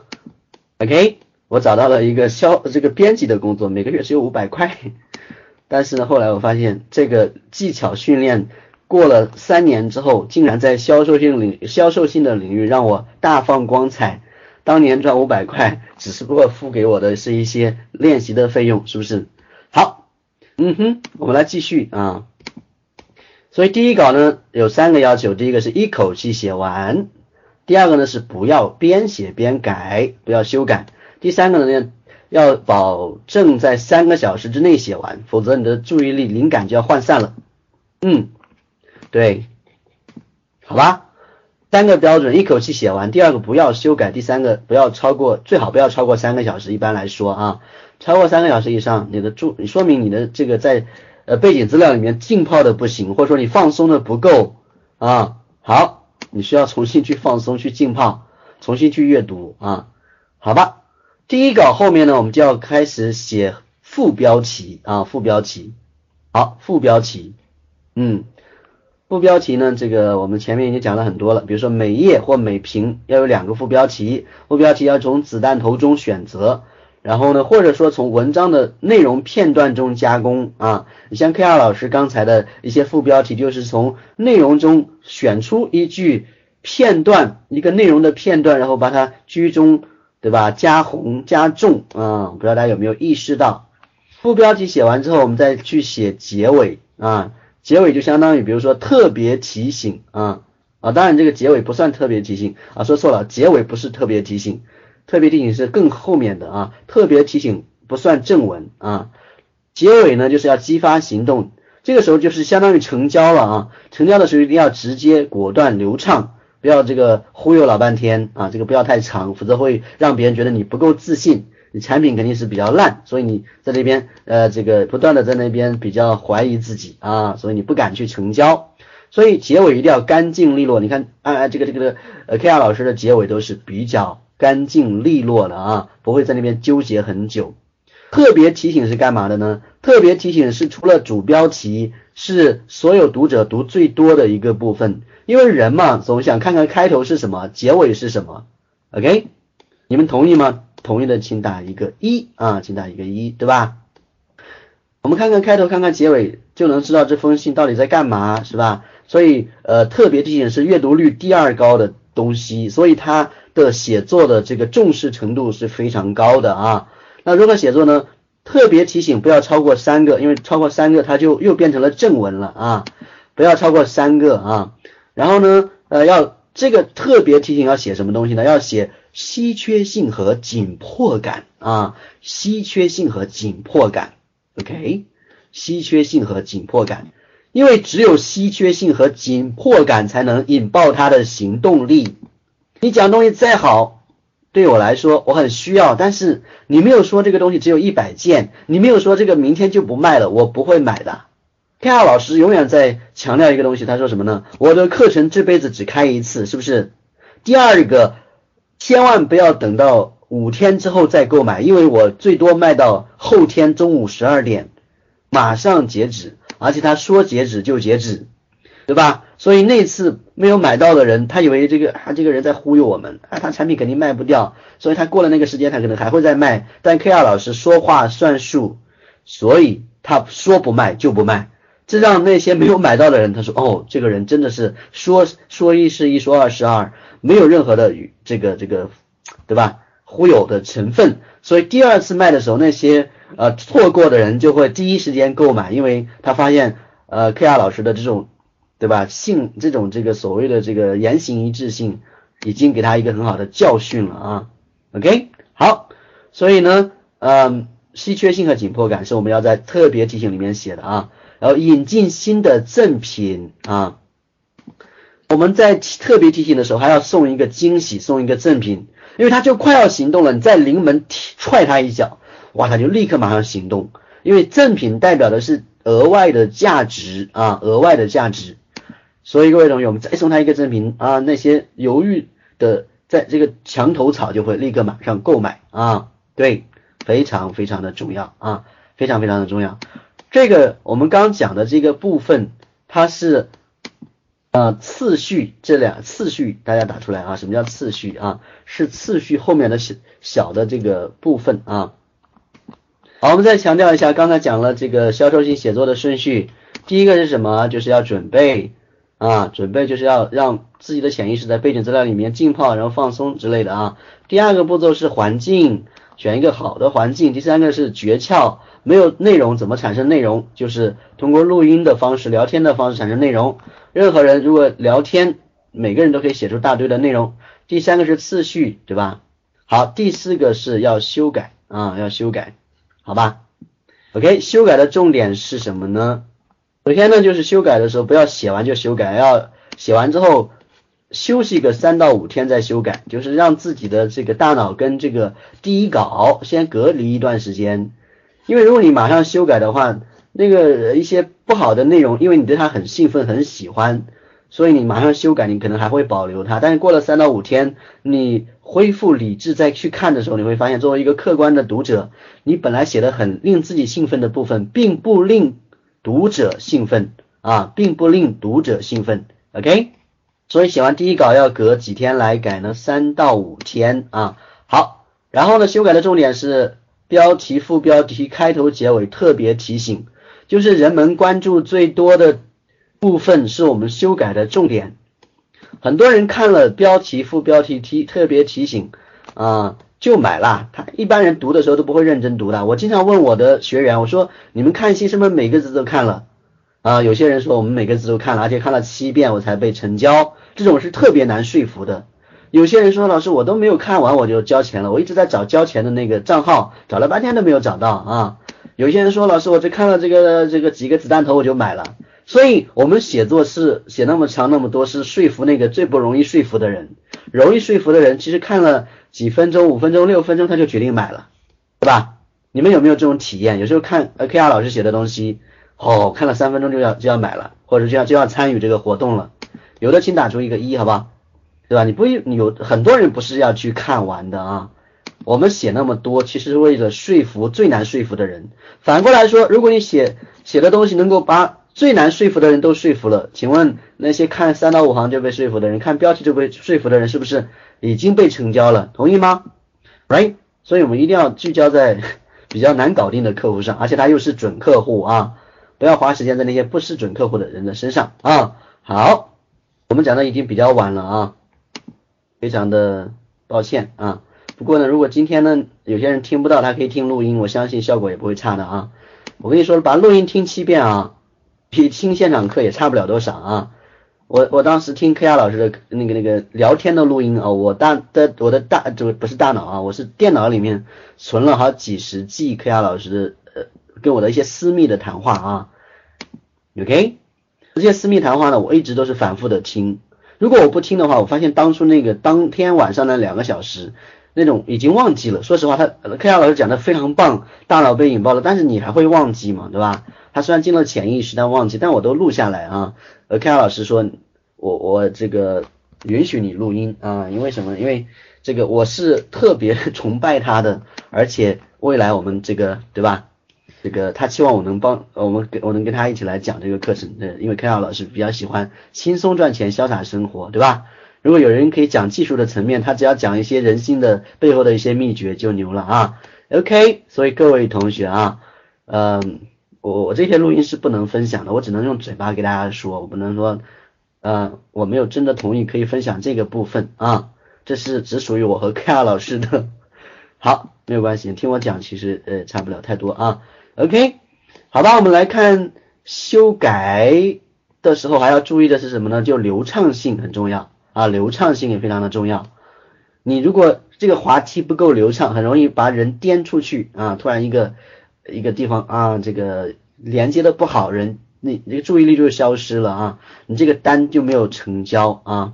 Speaker 2: ，OK，我找到了一个销这个编辑的工作，每个月只有五百块。[LAUGHS] 但是呢，后来我发现这个技巧训练过了三年之后，竟然在销售性领销售性的领域让我大放光彩。当年赚五百块，只是不过付给我的是一些练习的费用，是不是？好。嗯哼，我们来继续啊。所以第一稿呢有三个要求，第一个是一口气写完，第二个呢是不要边写边改，不要修改，第三个呢要保证在三个小时之内写完，否则你的注意力灵感就要涣散了。嗯，对，好吧，三个标准，一口气写完，第二个不要修改，第三个不要超过，最好不要超过三个小时，一般来说啊。超过三个小时以上，你的注你说明你的这个在呃背景资料里面浸泡的不行，或者说你放松的不够啊。好，你需要重新去放松，去浸泡，重新去阅读啊。好吧，第一稿后面呢，我们就要开始写副标题啊，副标题。好，副标题，嗯，副标题呢，这个我们前面已经讲了很多了，比如说每页或每屏要有两个副标题，副标题要从子弹头中选择。然后呢，或者说从文章的内容片段中加工啊，你像 K 二老师刚才的一些副标题，就是从内容中选出一句片段，一个内容的片段，然后把它居中，对吧？加红加重啊，不知道大家有没有意识到？副标题写完之后，我们再去写结尾啊，结尾就相当于比如说特别提醒啊啊，当然这个结尾不算特别提醒啊，说错了，结尾不是特别提醒。特别提醒是更后面的啊，特别提醒不算正文啊，结尾呢就是要激发行动，这个时候就是相当于成交了啊，成交的时候一定要直接、果断、流畅，不要这个忽悠老半天啊，这个不要太长，否则会让别人觉得你不够自信，你产品肯定是比较烂，所以你在那边呃这个不断的在那边比较怀疑自己啊，所以你不敢去成交，所以结尾一定要干净利落，你看啊这个这个呃 K R 老师的结尾都是比较。干净利落的啊，不会在那边纠结很久。特别提醒是干嘛的呢？特别提醒是除了主标题是所有读者读最多的一个部分，因为人嘛总想看看开头是什么，结尾是什么。OK，你们同意吗？同意的请打一个一啊，请打一个一，对吧？我们看看开头，看看结尾，就能知道这封信到底在干嘛，是吧？所以呃，特别提醒是阅读率第二高的东西，所以它。的写作的这个重视程度是非常高的啊。那如何写作呢？特别提醒不要超过三个，因为超过三个它就又变成了正文了啊。不要超过三个啊。然后呢，呃，要这个特别提醒要写什么东西呢？要写稀缺性和紧迫感啊，稀缺性和紧迫感。OK，稀缺性和紧迫感，因为只有稀缺性和紧迫感才能引爆他的行动力。你讲东西再好，对我来说我很需要，但是你没有说这个东西只有一百件，你没有说这个明天就不卖了，我不会买的。K R 老师永远在强调一个东西，他说什么呢？我的课程这辈子只开一次，是不是？第二个，千万不要等到五天之后再购买，因为我最多卖到后天中午十二点，马上截止，而且他说截止就截止，对吧？所以那次没有买到的人，他以为这个啊这个人在忽悠我们，啊他产品肯定卖不掉，所以他过了那个时间他可能还会再卖，但 K R 老师说话算数，所以他说不卖就不卖。这让那些没有买到的人，他说：“哦，这个人真的是说说一是一，说二是二，没有任何的这个这个，对吧？忽悠的成分。所以第二次卖的时候，那些呃错过的人就会第一时间购买，因为他发现呃 K R 老师的这种，对吧？性这种这个所谓的这个言行一致性，已经给他一个很好的教训了啊。OK，好，所以呢，嗯，稀缺性和紧迫感是我们要在特别提醒里面写的啊。”然后引进新的赠品啊，我们在特别提醒的时候还要送一个惊喜，送一个赠品，因为他就快要行动了，你在临门踹他一脚，哇，他就立刻马上行动，因为赠品代表的是额外的价值啊，额外的价值，所以各位同学，我们再送他一个赠品啊，那些犹豫的，在这个墙头草就会立刻马上购买啊，对，非常非常的重要啊，非常非常的重要。这个我们刚讲的这个部分，它是呃次序，这两次序大家打出来啊，什么叫次序啊？是次序后面的小小的这个部分啊。好，我们再强调一下，刚才讲了这个销售性写作的顺序，第一个是什么？就是要准备啊，准备就是要让自己的潜意识在背景资料里面浸泡，然后放松之类的啊。第二个步骤是环境，选一个好的环境。第三个是诀窍。没有内容怎么产生内容？就是通过录音的方式、聊天的方式产生内容。任何人如果聊天，每个人都可以写出大堆的内容。第三个是次序，对吧？好，第四个是要修改啊，要修改，好吧？OK，修改的重点是什么呢？首先呢，就是修改的时候不要写完就修改，要写完之后休息个三到五天再修改，就是让自己的这个大脑跟这个第一稿先隔离一段时间。因为如果你马上修改的话，那个一些不好的内容，因为你对它很兴奋、很喜欢，所以你马上修改，你可能还会保留它。但是过了三到五天，你恢复理智再去看的时候，你会发现，作为一个客观的读者，你本来写的很令自己兴奋的部分，并不令读者兴奋啊，并不令读者兴奋。OK，所以写完第一稿要隔几天来改呢？三到五天啊。好，然后呢，修改的重点是。标题、副标题、开头、结尾特别提醒，就是人们关注最多的部分是我们修改的重点。很多人看了标题、副标题提特别提醒啊，就买了。他一般人读的时候都不会认真读的。我经常问我的学员，我说你们看戏是不是每个字都看了啊？有些人说我们每个字都看了，而且看了七遍我才被成交，这种是特别难说服的。有些人说老师我都没有看完我就交钱了，我一直在找交钱的那个账号，找了半天都没有找到啊。有些人说老师我只看了这个这个几个子弹头我就买了，所以我们写作是写那么长那么多是说服那个最不容易说服的人，容易说服的人其实看了几分钟五分钟六分钟他就决定买了，对吧？你们有没有这种体验？有时候看呃 K R 老师写的东西，哦看了三分钟就要就要买了，或者就要就要参与这个活动了，有的请打出一个一好不好？对吧？你不有很多人不是要去看完的啊？我们写那么多，其实是为了说服最难说服的人。反过来说，如果你写写的东西能够把最难说服的人都说服了，请问那些看三到五行就被说服的人，看标题就被说服的人，是不是已经被成交了？同意吗？Right？所以我们一定要聚焦在 [LAUGHS] 比较难搞定的客户上，而且他又是准客户啊，不要花时间在那些不是准客户的人的身上啊。好，我们讲的已经比较晚了啊。非常的抱歉啊，不过呢，如果今天呢有些人听不到，他可以听录音，我相信效果也不会差的啊。我跟你说，把录音听七遍啊，比听现场课也差不了多少啊。我我当时听柯亚老师的那个那个聊天的录音啊，我大的我的大这不是大脑啊，我是电脑里面存了好几十 G 柯亚老师的呃跟我的一些私密的谈话啊。OK，这些私密谈话呢，我一直都是反复的听。如果我不听的话，我发现当初那个当天晚上的两个小时，那种已经忘记了。说实话，他 K R 老师讲的非常棒，大脑被引爆了，但是你还会忘记嘛，对吧？他虽然进了潜意识，但忘记，但我都录下来啊。呃，K R 老师说，我我这个允许你录音啊，因为什么？因为这个我是特别崇拜他的，而且未来我们这个对吧？这个他期望我能帮我们跟我能跟他一起来讲这个课程，对，因为 K 老师比较喜欢轻松赚钱、潇洒生活，对吧？如果有人可以讲技术的层面，他只要讲一些人性的背后的一些秘诀就牛了啊。OK，所以各位同学啊，嗯，我我这些录音是不能分享的，我只能用嘴巴给大家说，我不能说，呃，我没有真的同意可以分享这个部分啊，这是只属于我和 K 老师的。好，没有关系，听我讲，其实呃差不了太多啊。OK，好吧，我们来看修改的时候还要注意的是什么呢？就流畅性很重要啊，流畅性也非常的重要。你如果这个滑梯不够流畅，很容易把人颠出去啊！突然一个一个地方啊，这个连接的不好，人你这个注意力就消失了啊，你这个单就没有成交啊。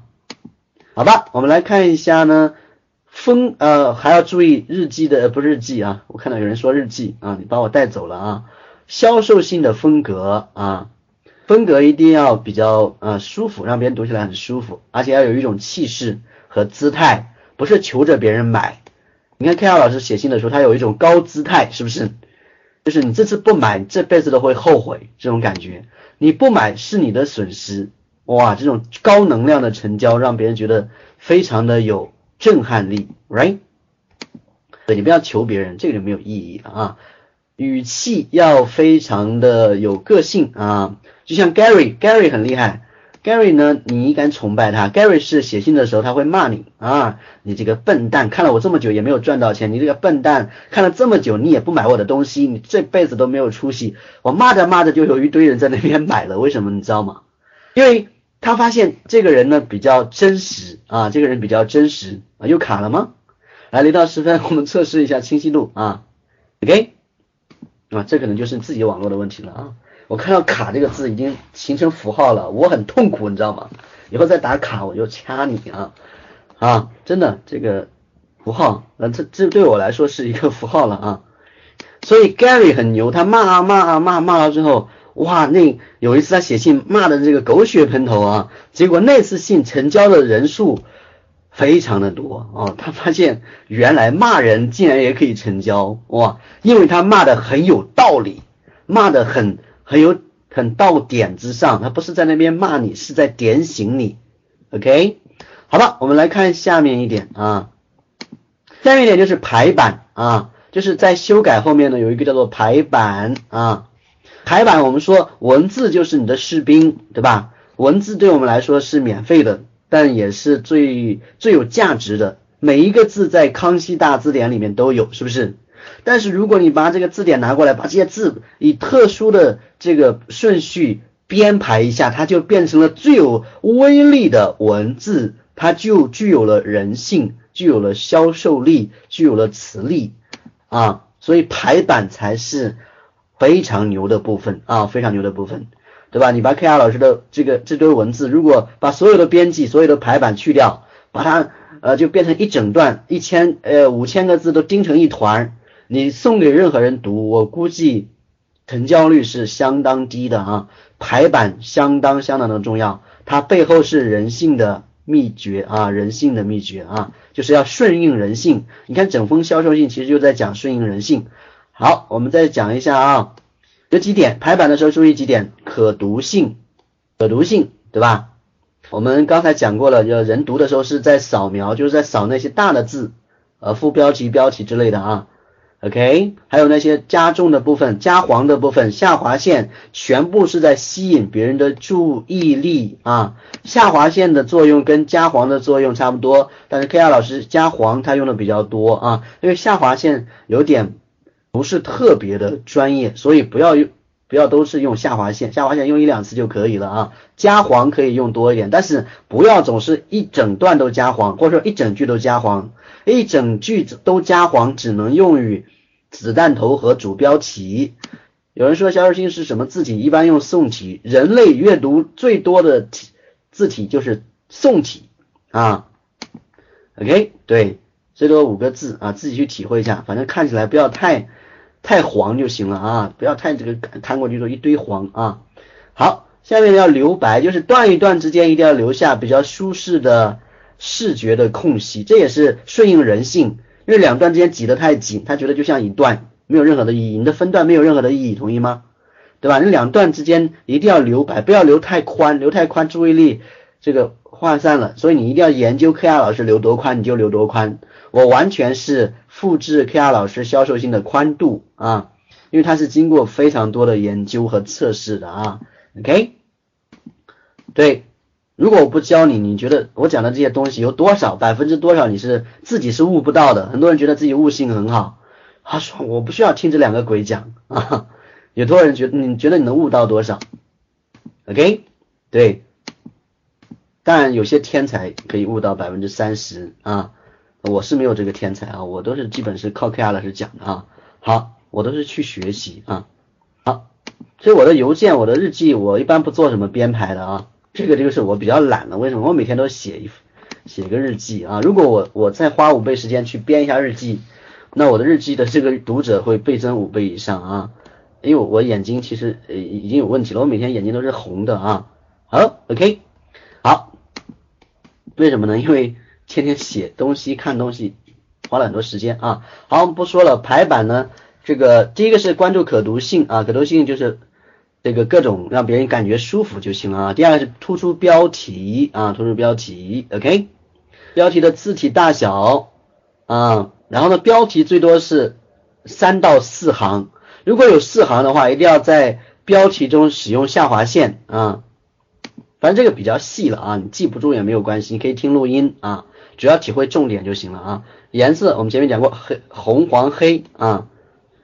Speaker 2: 好吧，我们来看一下呢，风呃还要注意日记的不日记啊，我看到有人说日记啊，你把我带走了啊。销售性的风格啊，风格一定要比较呃舒服，让别人读起来很舒服，而且要有一种气势和姿态。不是求着别人买，你看 K R 老师写信的时候，他有一种高姿态，是不是？就是你这次不买，这辈子都会后悔这种感觉。你不买是你的损失，哇，这种高能量的成交，让别人觉得非常的有震撼力，right？对你不要求别人，这个就没有意义了啊。语气要非常的有个性啊，就像 Gary，Gary 很厉害。Gary 呢，你应该崇拜他。Gary 是写信的时候他会骂你啊，你这个笨蛋，看了我这么久也没有赚到钱，你这个笨蛋，看了这么久你也不买我的东西，你这辈子都没有出息。我骂着骂着就有一堆人在那边买了，为什么你知道吗？因为他发现这个人呢比较真实啊，这个人比较真实啊，又卡了吗？来，零到十分，[LAUGHS] 我们测试一下清晰度啊，OK，啊，这可能就是自己网络的问题了啊。我看到“卡”这个字已经形成符号了，我很痛苦，你知道吗？以后再打卡我就掐你啊啊！真的这个符号，那这这对我来说是一个符号了啊。所以 Gary 很牛，他骂啊骂啊骂骂了之后，哇，那有一次他写信骂的这个狗血喷头啊，结果那次信成交的人数非常的多哦，他发现原来骂人竟然也可以成交哇，因为他骂的很有道理，骂的很。很有很到点子上，他不是在那边骂你，是在点醒你。OK，好了，我们来看下面一点啊，下面一点就是排版啊，就是在修改后面呢有一个叫做排版啊，排版我们说文字就是你的士兵，对吧？文字对我们来说是免费的，但也是最最有价值的，每一个字在康熙大字典里面都有，是不是？但是如果你把这个字典拿过来，把这些字以特殊的这个顺序编排一下，它就变成了最有威力的文字，它就具有了人性，具有了销售力，具有了磁力啊，所以排版才是非常牛的部分啊，非常牛的部分，对吧？你把 K R 老师的这个这堆文字，如果把所有的编辑、所有的排版去掉，把它呃就变成一整段一千呃五千个字都钉成一团。你送给任何人读，我估计成交率是相当低的啊。排版相当相当的重要，它背后是人性的秘诀啊，人性的秘诀啊，就是要顺应人性。你看整封销售信其实就在讲顺应人性。好，我们再讲一下啊，有几点排版的时候注意几点，可读性，可读性，对吧？我们刚才讲过了，就人读的时候是在扫描，就是在扫那些大的字，呃，副标题、标题之类的啊。OK，还有那些加重的部分、加黄的部分、下划线，全部是在吸引别人的注意力啊。下划线的作用跟加黄的作用差不多，但是 KR 老师加黄他用的比较多啊，因为下划线有点不是特别的专业，所以不要用，不要都是用下划线，下划线用一两次就可以了啊。加黄可以用多一点，但是不要总是一整段都加黄，或者说一整句都加黄。一整句子都加黄，只能用于子弹头和主标题。有人说肖二星是什么字体？一般用宋体。人类阅读最多的体字体就是宋体啊。OK，对，最多五个字啊，自己去体会一下。反正看起来不要太太黄就行了啊，不要太这个看过去说一堆黄啊。好，下面要留白，就是段与段之间一定要留下比较舒适的。视觉的空隙，这也是顺应人性，因为两段之间挤得太紧，他觉得就像一段，没有任何的意义，你的分段没有任何的意义，同意吗？对吧？你两段之间一定要留白，不要留太宽，留太宽注意力这个涣散了，所以你一定要研究 K R 老师留多宽你就留多宽。我完全是复制 K R 老师销售性的宽度啊，因为它是经过非常多的研究和测试的啊。OK，对，如果我不教你，你觉得我讲的这些东西有多少百分之多少你是自己是悟不到的？很多人觉得自己悟性很好，他说我不需要听这两个鬼讲啊。[LAUGHS] 有多少人觉得你觉得你能悟到多少？OK，对，当然有些天才可以悟到百分之三十啊，我是没有这个天才啊，我都是基本是靠 K R 老师讲的啊。好，我都是去学习啊。好，所以我的邮件、我的日记，我一般不做什么编排的啊。这个就是我比较懒了，为什么？我每天都写一写个日记啊。如果我我再花五倍时间去编一下日记，那我的日记的这个读者会倍增五倍以上啊。因为我眼睛其实呃已经有问题了，我每天眼睛都是红的啊。好，OK，好，为什么呢？因为天天写东西、看东西，花了很多时间啊。好，我们不说了，排版呢，这个第一个是关注可读性啊，可读性就是这个各种让别人感觉舒服就行了啊。第二个是突出标题啊，突出标题，OK，标题的字体大小啊，然后呢，标题最多是三到四行。如果有四行的话，一定要在标题中使用下划线啊。反正这个比较细了啊，你记不住也没有关系，你可以听录音啊，主要体会重点就行了啊。颜色我们前面讲过，黑、红、黄、黑啊，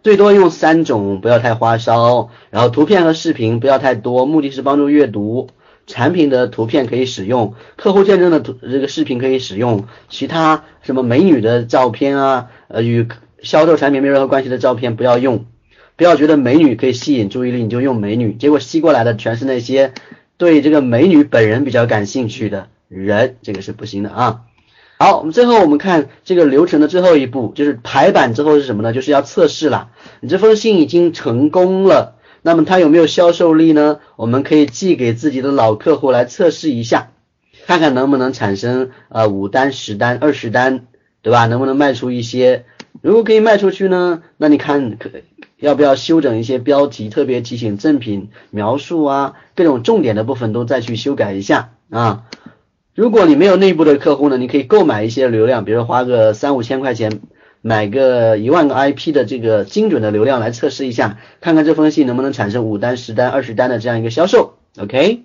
Speaker 2: 最多用三种，不要太花哨。然后图片和视频不要太多，目的是帮助阅读。产品的图片可以使用，客户见证的图这个视频可以使用，其他什么美女的照片啊，呃，与销售产品没有任何关系的照片不要用。不要觉得美女可以吸引注意力，你就用美女，结果吸过来的全是那些对这个美女本人比较感兴趣的人，这个是不行的啊。好，我们最后我们看这个流程的最后一步，就是排版之后是什么呢？就是要测试了。你这封信已经成功了，那么它有没有销售力呢？我们可以寄给自己的老客户来测试一下，看看能不能产生呃五单、十单、二十单，对吧？能不能卖出一些？如果可以卖出去呢，那你看可。要不要修整一些标题，特别提醒赠品描述啊，各种重点的部分都再去修改一下啊。如果你没有内部的客户呢，你可以购买一些流量，比如花个三五千块钱买个一万个 IP 的这个精准的流量来测试一下，看看这封信能不能产生五单、十单、二十单的这样一个销售。OK，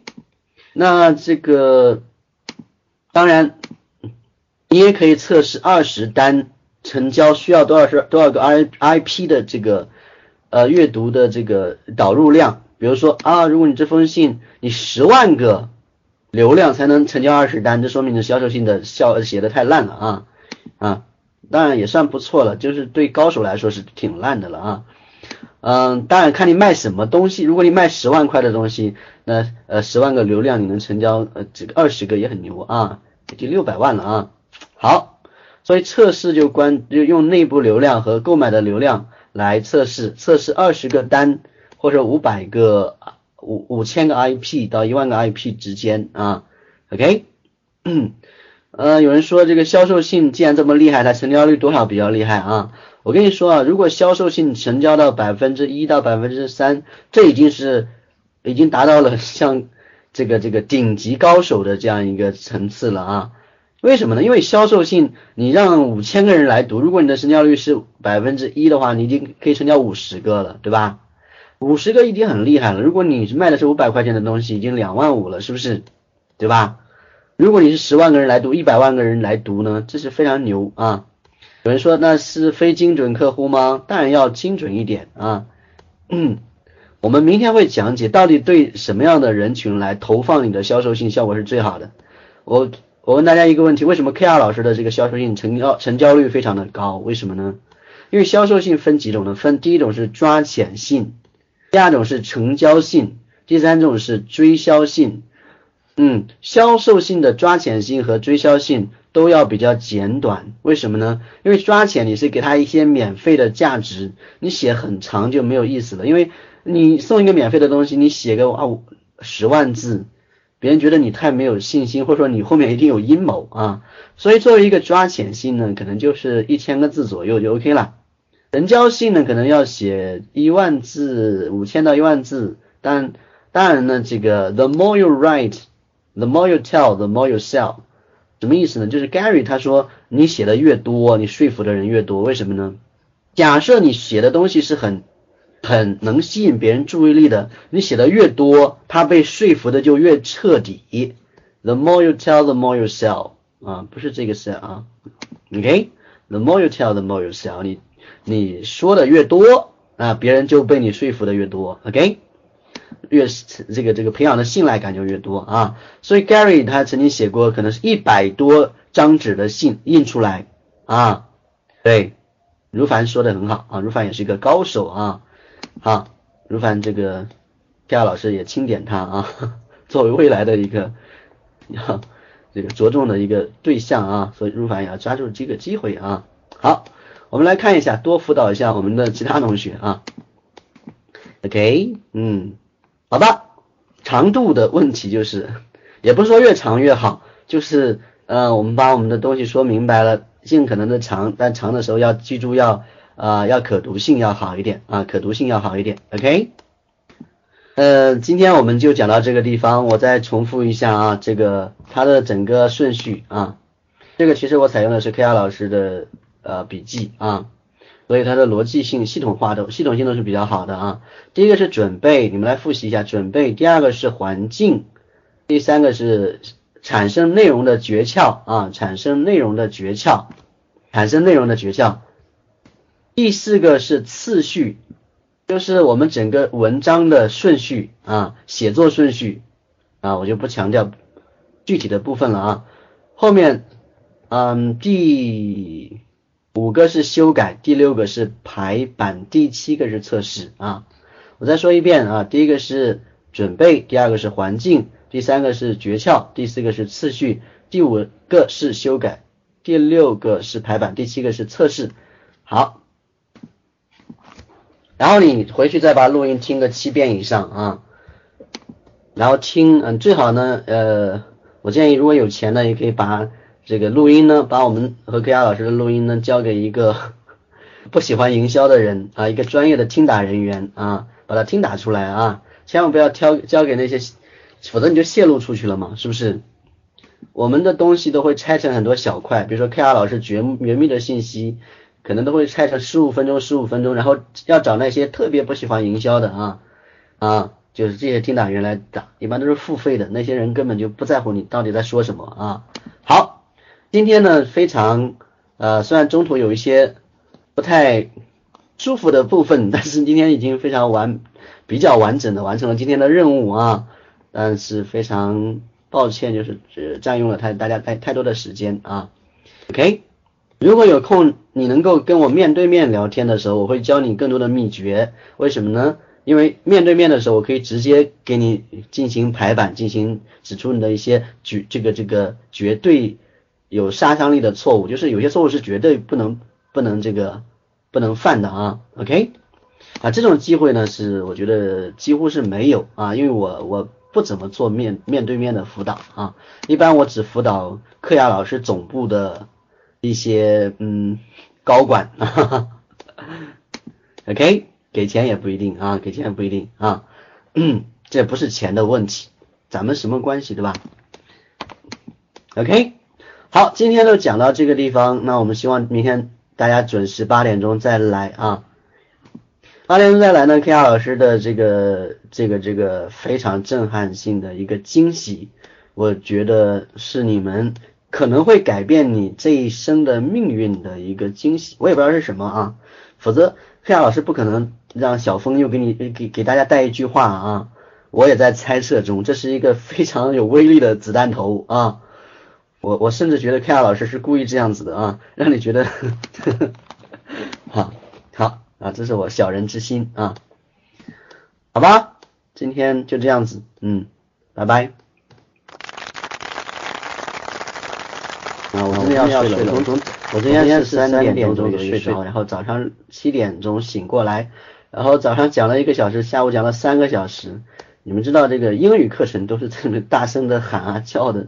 Speaker 2: 那这个当然你也可以测试二十单成交需要多少是多少个 I IP 的这个。呃，阅读的这个导入量，比如说啊，如果你这封信你十万个流量才能成交二十单，这说明你销售性的效写的太烂了啊啊，当然也算不错了，就是对高手来说是挺烂的了啊。嗯，当然看你卖什么东西，如果你卖十万块的东西，那呃十万个流量你能成交呃这个二十个也很牛啊，已经六百万了啊。好，所以测试就关就用内部流量和购买的流量。来测试测试二十个单或者五百个五五千个 IP 到一万个 IP 之间啊，OK，嗯 [CLEARS THROAT] 呃，有人说这个销售性既然这么厉害，它成交率多少比较厉害啊？我跟你说啊，如果销售性成交到百分之一到百分之三，这已经是已经达到了 [LAUGHS] 像这个这个顶级高手的这样一个层次了啊。为什么呢？因为销售性，你让五千个人来读，如果你的成交率是百分之一的话，你已经可以成交五十个了，对吧？五十个已经很厉害了。如果你卖的是五百块钱的东西，已经两万五了，是不是？对吧？如果你是十万个人来读，一百万个人来读呢，这是非常牛啊！有人说那是非精准客户吗？当然要精准一点啊。嗯，我们明天会讲解到底对什么样的人群来投放你的销售性效果是最好的。我。我问大家一个问题：为什么 K R 老师的这个销售性成交成交率非常的高？为什么呢？因为销售性分几种呢？分第一种是抓潜性，第二种是成交性，第三种是追销性。嗯，销售性的抓潜性和追销性都要比较简短。为什么呢？因为抓潜你是给他一些免费的价值，你写很长就没有意思了。因为你送一个免费的东西，你写个啊十万字。别人觉得你太没有信心，或者说你后面一定有阴谋啊。所以作为一个抓潜性呢，可能就是一千个字左右就 OK 了。成交信呢，可能要写一万字，五千到一万字。但当然呢，这个 the more you write，the more you tell，the more you sell，什么意思呢？就是 Gary 他说，你写的越多，你说服的人越多。为什么呢？假设你写的东西是很很能吸引别人注意力的，你写的越多，他被说服的就越彻底。The more you tell，the more you sell，啊，不是这个 sell 啊，OK？The more you tell，the more you sell，你。你说的越多啊，别人就被你说服的越多，OK？越这个这个培养的信赖感就越多啊。所以 Gary 他曾经写过，可能是一百多张纸的信印出来啊。对，如凡说的很好啊，如凡也是一个高手啊。好，如凡这个 Gary 老师也钦点他啊，[LAUGHS] 作为未来的一个 [LAUGHS] 这个着重的一个对象啊，所以如凡也要抓住这个机会啊。好。我们来看一下，多辅导一下我们的其他同学啊。OK，嗯，好吧，长度的问题就是，也不是说越长越好，就是呃，我们把我们的东西说明白了，尽可能的长，但长的时候要记住要啊，要可读性要好一点啊，可读性要好一点。OK，呃，今天我们就讲到这个地方，我再重复一下啊，这个它的整个顺序啊，这个其实我采用的是 K R 老师的。呃，笔记啊，所以它的逻辑性、系统化的系统性都是比较好的啊。第一个是准备，你们来复习一下准备；第二个是环境；第三个是产生内容的诀窍啊，产生内容的诀窍，产生内容的诀窍；第四个是次序，就是我们整个文章的顺序啊，写作顺序啊，我就不强调具体的部分了啊。后面，嗯，第。五个是修改，第六个是排版，第七个是测试啊。我再说一遍啊，第一个是准备，第二个是环境，第三个是诀窍，第四个是次序，第五个是修改，第六个是排版，第七个是测试。好，然后你回去再把录音听个七遍以上啊，然后听，嗯，最好呢，呃，我建议如果有钱的也可以把。这个录音呢，把我们和 K R 老师的录音呢交给一个 [LAUGHS] 不喜欢营销的人啊，一个专业的听打人员啊，把它听打出来啊，千万不要挑交给那些，否则你就泄露出去了嘛，是不是？我们的东西都会拆成很多小块，比如说 K R 老师绝绝密的信息，可能都会拆成十五分钟十五分钟，然后要找那些特别不喜欢营销的啊啊，就是这些听打员来打，一般都是付费的，那些人根本就不在乎你到底在说什么啊。好。今天呢，非常呃，虽然中途有一些不太舒服的部分，[LAUGHS] 但是今天已经非常完，比较完整的完成了今天的任务啊。但是非常抱歉，就是占用了太大家太太多的时间啊。OK，如果有空你能够跟我面对面聊天的时候，我会教你更多的秘诀。为什么呢？因为面对面的时候，我可以直接给你进行排版，进行指出你的一些绝这个这个绝对。有杀伤力的错误，就是有些错误是绝对不能不能这个不能犯的啊，OK，啊这种机会呢是我觉得几乎是没有啊，因为我我不怎么做面面对面的辅导啊，一般我只辅导克亚老师总部的一些嗯高管，OK，给钱也不一定啊，给钱也不一定啊，[CLEARS THROAT] 这不是钱的问题，咱们什么关系对吧？OK。好，今天就讲到这个地方，那我们希望明天大家准时八点钟再来啊。八点钟再来呢，K R 老师的这个这个这个非常震撼性的一个惊喜，我觉得是你们可能会改变你这一生的命运的一个惊喜，我也不知道是什么啊，否则 K R 老师不可能让小峰又给你给给大家带一句话啊，我也在猜测中，这是一个非常有威力的子弹头啊。我我甚至觉得 K 亚老师是故意这样子的啊，让你觉得，[LAUGHS] 好，好啊，这是我小人之心啊，好吧，今天就这样子，嗯，拜拜。啊，我真的要睡了，我从我今天是三点钟就睡着，然后早上七点钟醒过来，然后早上讲了一个小时，下午讲了三个小时，你们知道这个英语课程都是这么大声的喊啊叫的，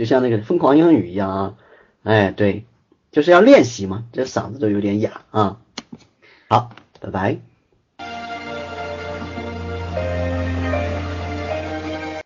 Speaker 2: 就像那个疯狂英语一样啊。哎，对，就是要练习嘛，这嗓子都有点哑啊。好，拜拜。